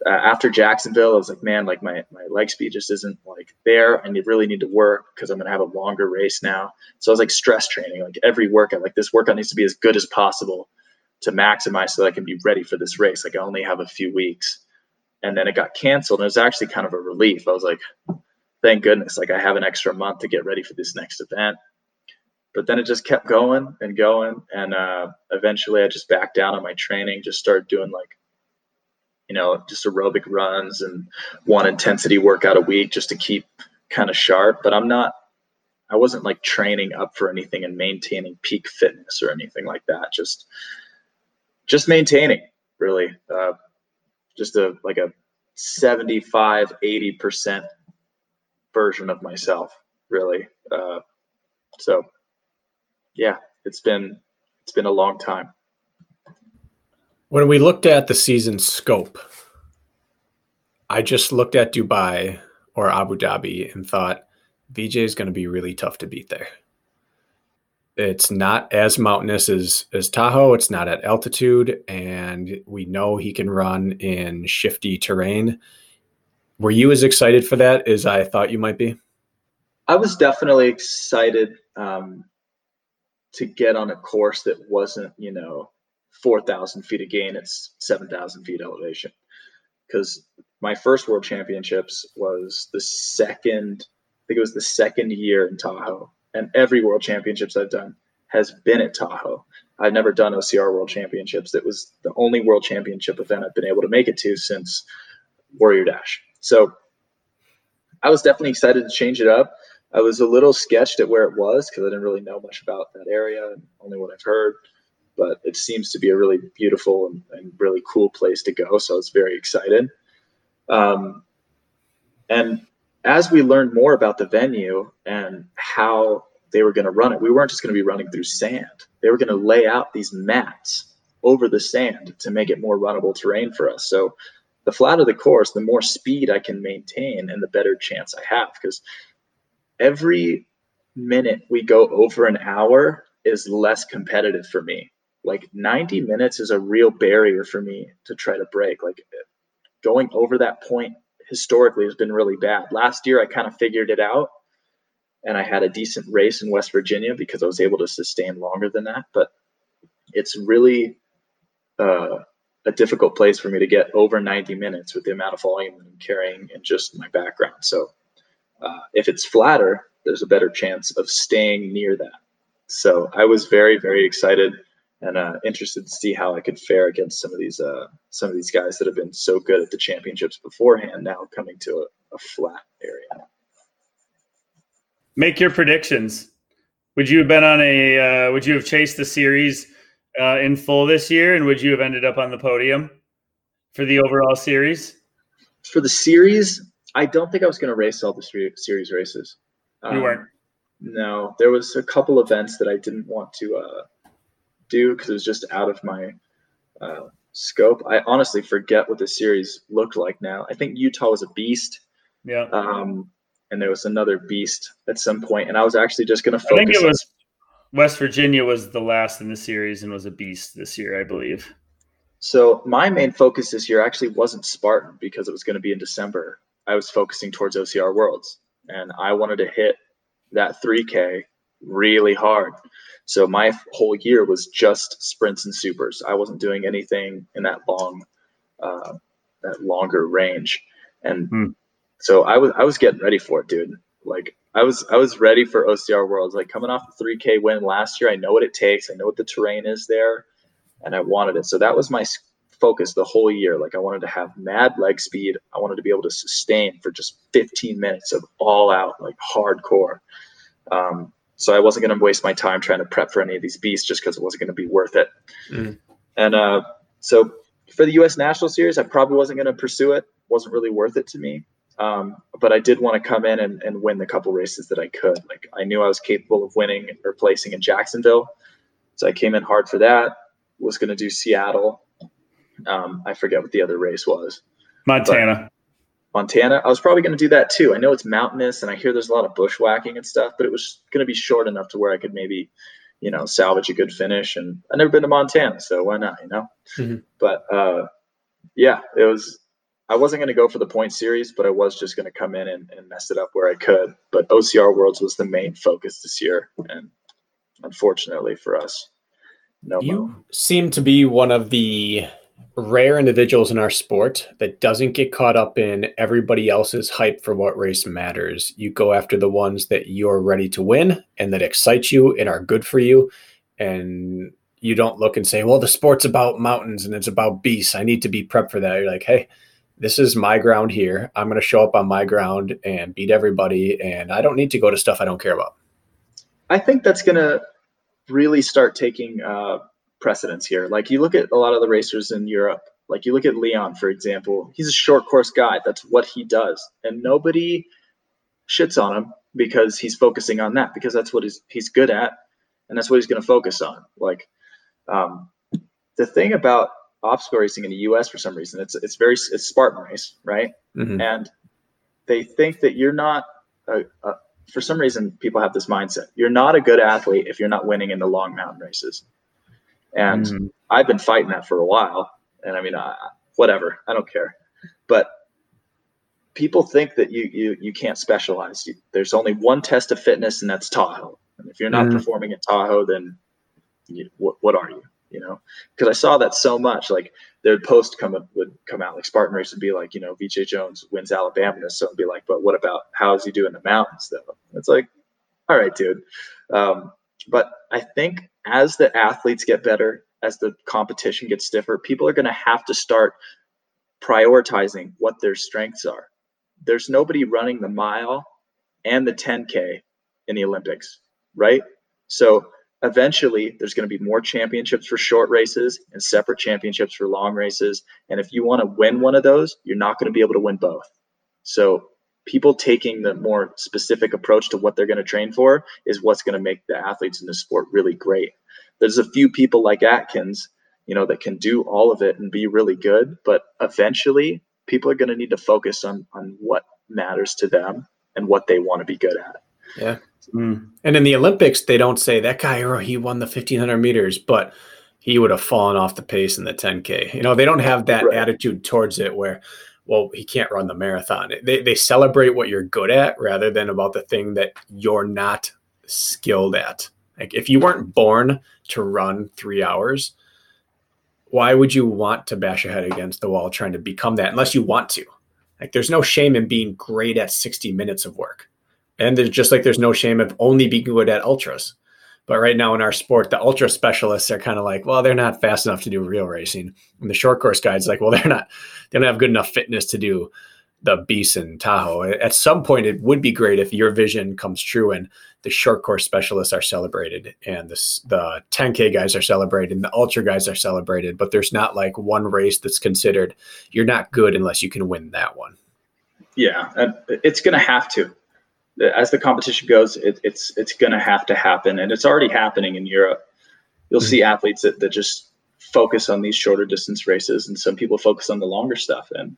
uh, after Jacksonville, I was like, man, like my, my leg speed just isn't like there. I need, really need to work because I'm going to have a longer race now. So I was like stress training, like every workout, like this workout needs to be as good as possible to maximize so that I can be ready for this race. Like I only have a few weeks. And then it got canceled. And it was actually kind of a relief. I was like, thank goodness, like I have an extra month to get ready for this next event. But then it just kept going and going. And uh, eventually I just backed down on my training, just started doing like you know, just aerobic runs and one intensity workout a week just to keep kind of sharp. But I'm not, I wasn't like training up for anything and maintaining peak fitness or anything like that. Just, just maintaining really, uh, just a, like a 75, 80% version of myself really. Uh, so yeah, it's been, it's been a long time. When we looked at the season scope, I just looked at Dubai or Abu Dhabi and thought Veejay is going to be really tough to beat there. It's not as mountainous as, as Tahoe. It's not at altitude, and we know he can run in shifty terrain. Were you as excited for that as I thought you might be? I was definitely excited um, to get on a course that wasn't, you know, 4,000 feet of gain, it's 7,000 feet elevation. Because my first world championships was the second, I think it was the second year in Tahoe. And every world championships I've done has been at Tahoe. I've never done OCR world championships. It was the only world championship event I've been able to make it to since Warrior Dash. So I was definitely excited to change it up. I was a little sketched at where it was because I didn't really know much about that area and only what I've heard but it seems to be a really beautiful and, and really cool place to go. So I was very excited. Um, and as we learned more about the venue and how they were going to run it, we weren't just going to be running through sand. They were going to lay out these mats over the sand to make it more runnable terrain for us. So the flatter the course, the more speed I can maintain and the better chance I have because every minute we go over an hour is less competitive for me like 90 minutes is a real barrier for me to try to break. Like going over that point historically has been really bad. Last year, I kind of figured it out. and I had a decent race in West Virginia because I was able to sustain longer than that. But it's really uh, a difficult place for me to get over 90 minutes with the amount of volume that I'm carrying and just my background. So uh, if it's flatter, there's a better chance of staying near that. So I was very, very excited and uh, interested to see how I could fare against some of these uh, some of these guys that have been so good at the championships beforehand. Now coming to a, a flat area. Make your predictions. Would you have been on a? Uh, would you have chased the series uh, in full this year, and would you have ended up on the podium for the overall series? For the series, I don't think I was going to race all the series races. Um, you weren't. No, there was a couple events that I didn't want to uh, do because it was just out of my uh, scope. I honestly forget what the series looked like now. I think Utah was a beast. Yeah. Um, and there was another beast at some point, and I was actually just going to focus. I think it was West Virginia was the last in the series and was a beast this year, I believe. So my main focus this year actually wasn't Spartan because it was going to be in December. I was focusing towards OCR Worlds, and I wanted to hit that 3K really hard. So my whole year was just sprints and supers. I wasn't doing anything in that long, uh, that longer range, and hmm. so I was I was getting ready for it, dude. Like I was I was ready for OCR Worlds. Like coming off a 3K win last year, I know what it takes. I know what the terrain is there, and I wanted it. So that was my focus the whole year. Like I wanted to have mad leg speed. I wanted to be able to sustain for just 15 minutes of all out like hardcore. Um, so I wasn't going to waste my time trying to prep for any of these beasts just because it wasn't going to be worth it. Mm. And uh, so for the U.S. National Series, I probably wasn't going to pursue it. wasn't really worth it to me. Um, but I did want to come in and, and win the couple races that I could. Like I knew I was capable of winning or placing in Jacksonville, so I came in hard for that. Was going to do Seattle. Um, I forget what the other race was. Montana. Montana. I was probably going to do that too. I know it's mountainous, and I hear there's a lot of bushwhacking and stuff, but it was going to be short enough to where I could maybe, you know, salvage a good finish. And I've never been to Montana, so why not? You know. Mm-hmm. But uh, yeah, it was. I wasn't going to go for the point series, but I was just going to come in and, and mess it up where I could. But OCR Worlds was the main focus this year, and unfortunately for us, no. You seem to be one of the rare individuals in our sport that doesn't get caught up in everybody else's hype for what race matters. You go after the ones that you're ready to win and that excite you and are good for you. And you don't look and say, well, the sport's about mountains and it's about beasts. I need to be prepped for that. You're like, hey, this is my ground here. I'm going to show up on my ground and beat everybody. And I don't need to go to stuff I don't care about. I think that's going to really start taking uh, precedence here. Like you look at a lot of the racers in Europe, like you look at Leon, for example, he's a short course guy. That's what he does. And nobody shits on him because he's focusing on that, because that's what he's, he's good at. And that's what he's going to focus on. Like um, the thing about obstacle racing in the US for some reason, it's, it's very, it's Spartan race, right? Mm-hmm. And they think that you're not a, a, for some reason people have this mindset you're not a good athlete if you're not winning in the long mountain races and mm-hmm. I've been fighting that for a while. And I mean, whatever, I don't care. But people think that you you you can't specialize. You, there's only one test of fitness, and that's Tahoe. And if you're not mm-hmm. performing at Tahoe, then you, what what are you? You know, because I saw that so much. Like their post come up, would come out, like Spartan Race would be like, you know, Veejay Jones wins Alabama, so and be like, but what about how is he doing the mountains though? It's like, all right, dude. Um, but I think as the athletes get better, as the competition gets stiffer, people are going to have to start prioritizing what their strengths are. There's nobody running the mile and the 10K in the Olympics, right? So eventually there's going to be more championships for short races and separate championships for long races. And if you want to win one of those, you're not going to be able to win both. So people taking the more specific approach to what they're going to train for is what's going to make the athletes in the sport really great. There's a few people like Atkins, you know, that can do all of it and be really good, but eventually people are going to need to focus on on what matters to them and what they want to be good at. Yeah. Mm. And in the Olympics, they don't say that guy or oh, he won the 1500 meters, but he would have fallen off the pace in the 10K. You know, they don't have that right. attitude towards it where, well, he can't run the marathon. They, they celebrate what you're good at rather than about the thing that you're not skilled at. Like if you weren't born to run three hours, why would you want to bash your head against the wall trying to become that unless you want to? Like there's no shame in being great at 60 minutes of work. And there's just like there's no shame of only being good at ultras. But right now in our sport, the ultra specialists are kind of like, well, they're not fast enough to do real racing. And the short course guys like, well, they're not, they don't have good enough fitness to do the beast and Tahoe. At some point, it would be great if your vision comes true and the short course specialists are celebrated and the, the 10K guys are celebrated and the ultra guys are celebrated. But there's not like one race that's considered you're not good unless you can win that one. Yeah, it's going to have to as the competition goes, it, it's it's going to have to happen, and it's already happening in Europe. You'll mm-hmm. see athletes that, that just focus on these shorter distance races, and some people focus on the longer stuff. And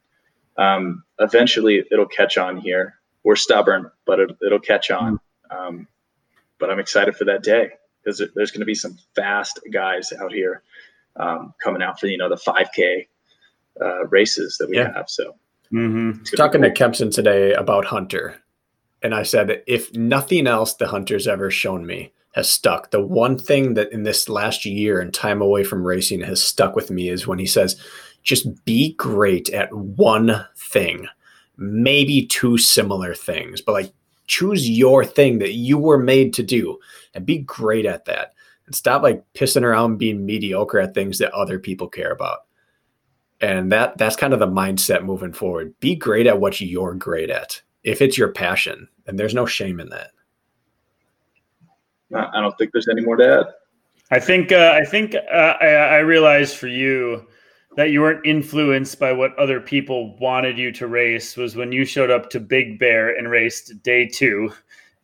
um, eventually, it'll catch on here. We're stubborn, but it, will catch on. Mm-hmm. Um, but I'm excited for that day because there's going to be some fast guys out here um, coming out for you know the 5K uh, races that we yeah. have. So. Mm-hmm. Talking cool. to Kempson today about Hunter, and I said, if nothing else the hunter's ever shown me has stuck, the one thing that in this last year and time away from racing has stuck with me is when he says, just be great at one thing, maybe two similar things, but like choose your thing that you were made to do and be great at that. And stop like pissing around being mediocre at things that other people care about. And that that's kind of the mindset moving forward. Be great at what you're great at if it's your passion, and there's no shame in that. I don't think there's any more to add. I think uh, I think uh, I, I realized for you that you weren't influenced by what other people wanted you to race was when you showed up to Big Bear and raced day two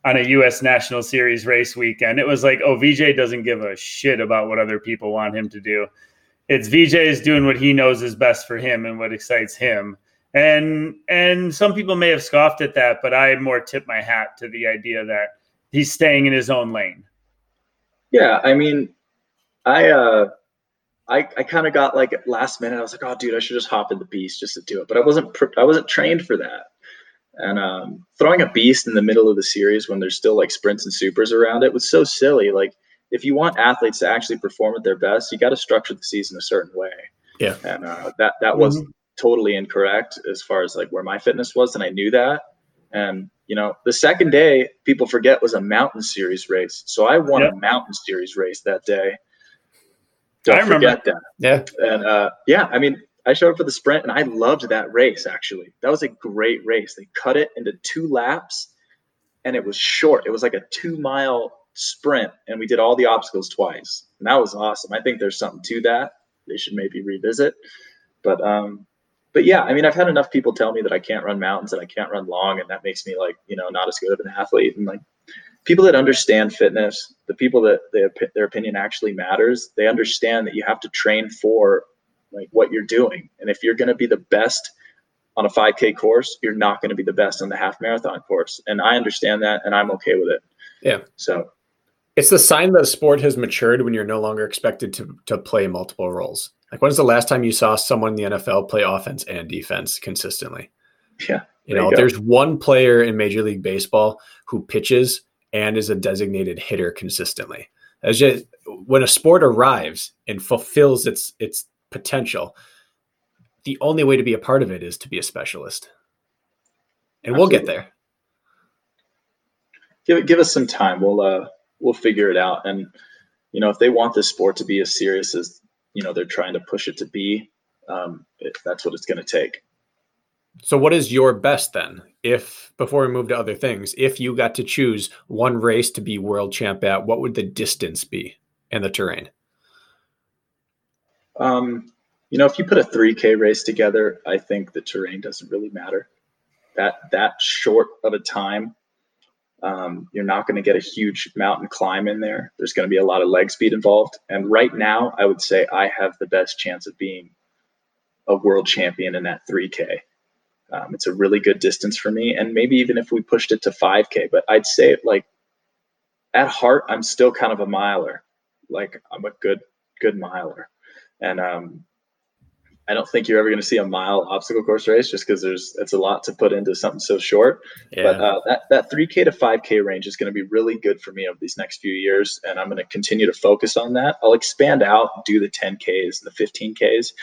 on a U.S. National Series race weekend. It was like, oh, Veejay doesn't give a shit about what other people want him to do. It's Veejay is doing what he knows is best for him and what excites him and and some people may have scoffed at that but i more tip my hat to the idea that he's staying in his own lane. Yeah i mean i uh i i kind of got like last minute i was like oh dude i should just hop in the beast just to do it. But i wasn't i wasn't trained for that. And um, throwing a beast in the middle of the series when there's still like sprints and supers around it was so silly. Like if you want athletes to actually perform at their best you got to structure the season a certain way. Yeah. And uh, that that mm-hmm. was totally incorrect as far as like where my fitness was, and I knew that. And you know, the second day, people forget was a mountain series race, so I won yep. a mountain series race that day. Don't forget that. Yeah, and uh, yeah, I mean, I showed up for the sprint, and I loved that race. Actually, that was a great race. They cut it into two laps, and it was short. It was like a two mile sprint, and we did all the obstacles twice, and that was awesome. I think there's something to that. They should maybe revisit. But um, but yeah, I mean, I've had enough people tell me that I can't run mountains and I can't run long, and that makes me like, you know, not as good of an athlete. And like people that understand fitness, the people that they, their opinion actually matters, they understand that you have to train for like what you're doing. And if you're going to be the best on a 5K course, you're not going to be the best on the half marathon course. And I understand that, and I'm okay with it. Yeah. So it's the sign that a sport has matured when you're no longer expected to to play multiple roles. Like, when's the last time you saw someone in the NFL play offense and defense consistently? Yeah. You know, you there's one player in Major League Baseball who pitches and is a designated hitter consistently. As just when a sport arrives and fulfills its its potential, the only way to be a part of it is to be a specialist. And Absolutely. we'll get there. Give give us some time. We'll uh we'll figure it out. And you know, if they want this sport to be as serious as you know they're trying to push it to be um, it, that's what it's going to take. So what is your best then? If before we move to other things if you got to choose one race to be world champ at what would the distance be and the terrain? Um, you know if you put a 3k race together i think the terrain doesn't really matter. That that short of a time um, you're not going to get a huge mountain climb in there. There's going to be a lot of leg speed involved. And right now, I would say I have the best chance of being a world champion in that 3K. Um, it's a really good distance for me. And maybe even if we pushed it to 5K, but I'd say like at heart, I'm still kind of a miler. Like I'm a good, good miler. And um, I don't think you're ever going to see a mile obstacle course race just because there's it's a lot to put into something so short. Yeah. But uh, that that 3K to 5K range is going to be really good for me over these next few years, and I'm going to continue to focus on that. I'll expand out, do the 10Ks, and the 15Ks,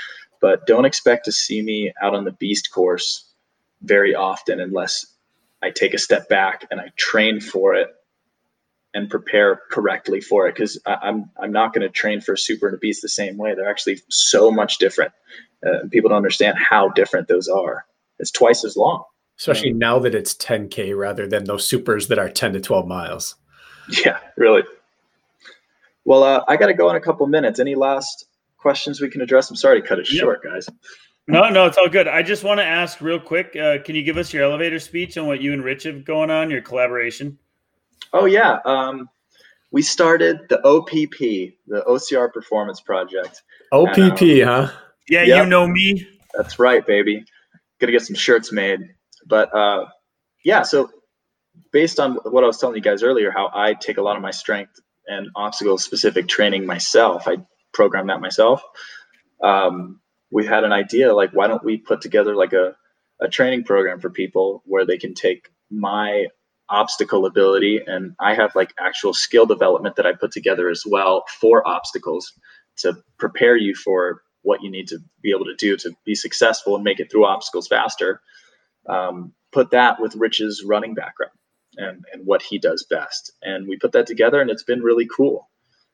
but don't expect to see me out on the beast course very often unless I take a step back and I train for it and prepare correctly for it because I'm I'm not going to train for a super and a beast the same way. They're actually so much different. Uh, people don't understand how different those are. It's twice as long. Especially now that it's 10K rather than those supers that are 10 to 12 miles. Yeah, really. Well, uh, I got to go in a couple minutes. Any last questions we can address? I'm sorry to cut it Yeah. short, guys. No, no, it's all good. I just want to ask real quick. Uh, can you give us your elevator speech on what you and Rich have going on, your collaboration? Oh yeah, um, we started the OPP, the OCR Performance Project. OPP, huh? Yeah, Yep. you know me. That's right, baby. Gonna get some shirts made. But uh, yeah, so based on what I was telling you guys earlier, how I take a lot of my strength and obstacle specific training myself, I program that myself. Um, we had an idea like, why don't we put together like a, a training program for people where they can take my obstacle ability and I have like actual skill development that I put together as well for obstacles to prepare you for what you need to be able to do to be successful and make it through obstacles faster. Um, put that with Rich's running background and, and what he does best. And we put that together and it's been really cool.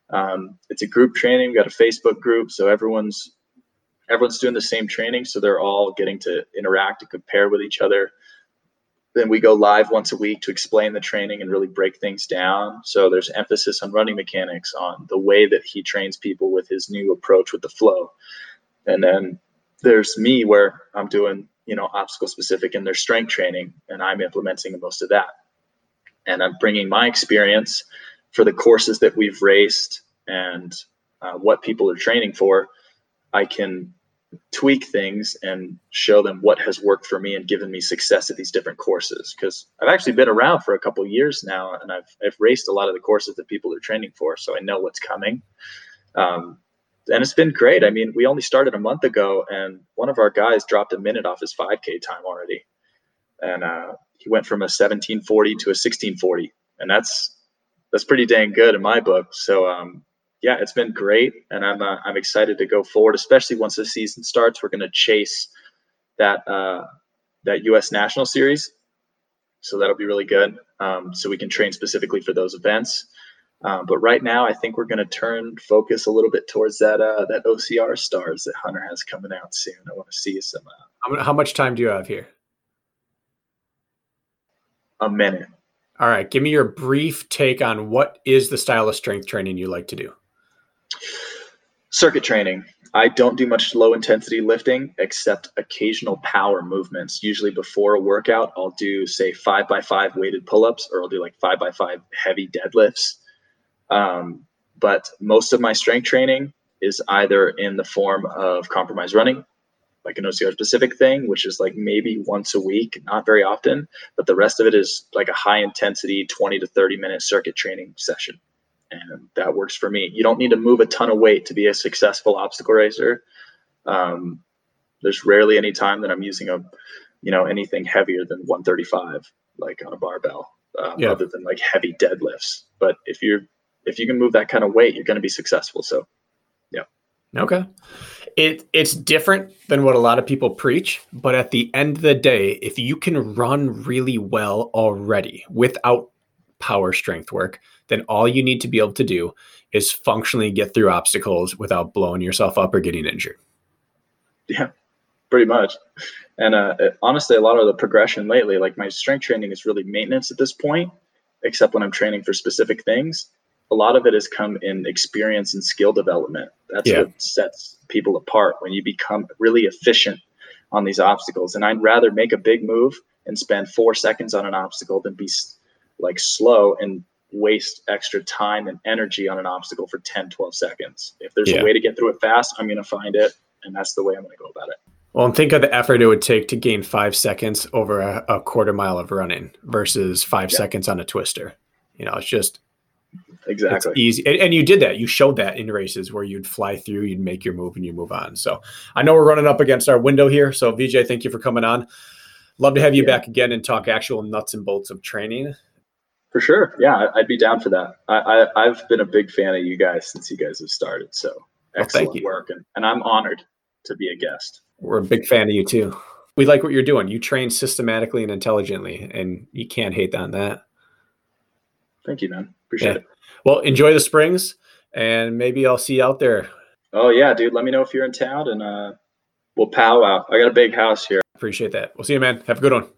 Um, it's a group training. We got a Facebook group, so everyone's everyone's doing the same training, so they're all getting to interact and compare with each other. Then we go live once a week to explain the training and really break things down. So there's emphasis on running mechanics, on the way that he trains people with his new approach with the flow. And then there's me where I'm doing, you know, obstacle specific and their strength training, and I'm implementing most of that. And I'm bringing my experience for the courses that we've raced and uh, what people are training for. I can tweak things and show them what has worked for me and given me success at these different courses. Because I've actually been around for a couple years now and I've, I've raced a lot of the courses that people are training for so I know what's coming. Um, and it's been great. I mean we only started a month ago and one of our guys dropped a minute off his 5k time already. And uh, he went from a 1740 to a 1640 and that's that's pretty dang good in my book. So um, yeah, it's been great, and I'm uh, I'm excited to go forward, especially once the season starts. We're going to chase that uh, that U.S. National Series, so that'll be really good. Um, so we can train specifically for those events. Um, but right now, I think we're going to turn focus a little bit towards that uh, that OCR stars that Hunter has coming out soon. I want to see some uh, How, how much time do you have here? a minute. All right, give me your brief take on what is the style of strength training you like to do. Circuit training. I don't do much low intensity lifting except occasional power movements. Usually before a workout, I'll do say five by five weighted pull ups or I'll do like five by five heavy deadlifts. Um, but most of my strength training is either in the form of compromise running, like an OCR specific thing, which is like maybe once a week, not very often, but the rest of it is like a high intensity 20 to 30 minute circuit training session and that works for me. You don't need to move a ton of weight to be a successful obstacle racer. Um, there's rarely any time that I'm using a, you know, anything heavier than 135, like on a barbell, um, Yeah. other than like heavy deadlifts. But if you're, if you can move that kind of weight, you're going to be successful. So yeah. Okay. It it's different than what a lot of people preach, but at the end of the day, if you can run really well already without power strength work, then all you need to be able to do is functionally get through obstacles without blowing yourself up or getting injured. yeah, pretty much. And uh, honestly, a lot of the progression lately, like my strength training is really maintenance at this point, except when I'm training for specific things. A lot of it has come in experience and skill development. That's Yeah. what sets people apart when you become really efficient on these obstacles. And I'd rather make a big move and spend four seconds on an obstacle than be like slow and waste extra time and energy on an obstacle for 10, 12 seconds. If there's Yeah. a way to get through it fast, I'm going to find it. And that's the way I'm going to go about it. Well, and think of the effort it would take to gain five seconds over a, a quarter mile of running versus five Yeah. seconds on a twister. You know, it's just Exactly. It's easy. And, and you did that. You showed that in races where you'd fly through, you'd make your move, and you move on. So I know we're running up against our window here. So Veejay, thank you for coming on. Love to have you Yeah. back again and talk actual nuts and bolts of training. For sure. Yeah, I'd be down for that. I, I, I've been a big fan of you guys since you guys have started. So Well, thank excellent you. work. And, and I'm honored to be a guest. We're a big fan of you too. We like what you're doing. You train systematically and intelligently, and you can't hate on that. Thank you, man. Appreciate Yeah. it. Well, enjoy the springs, and maybe I'll see you out there. Oh, yeah, dude. Let me know if you're in town and uh, we'll powwow. I got a big house here. Appreciate that. We'll see you, man. Have a good one.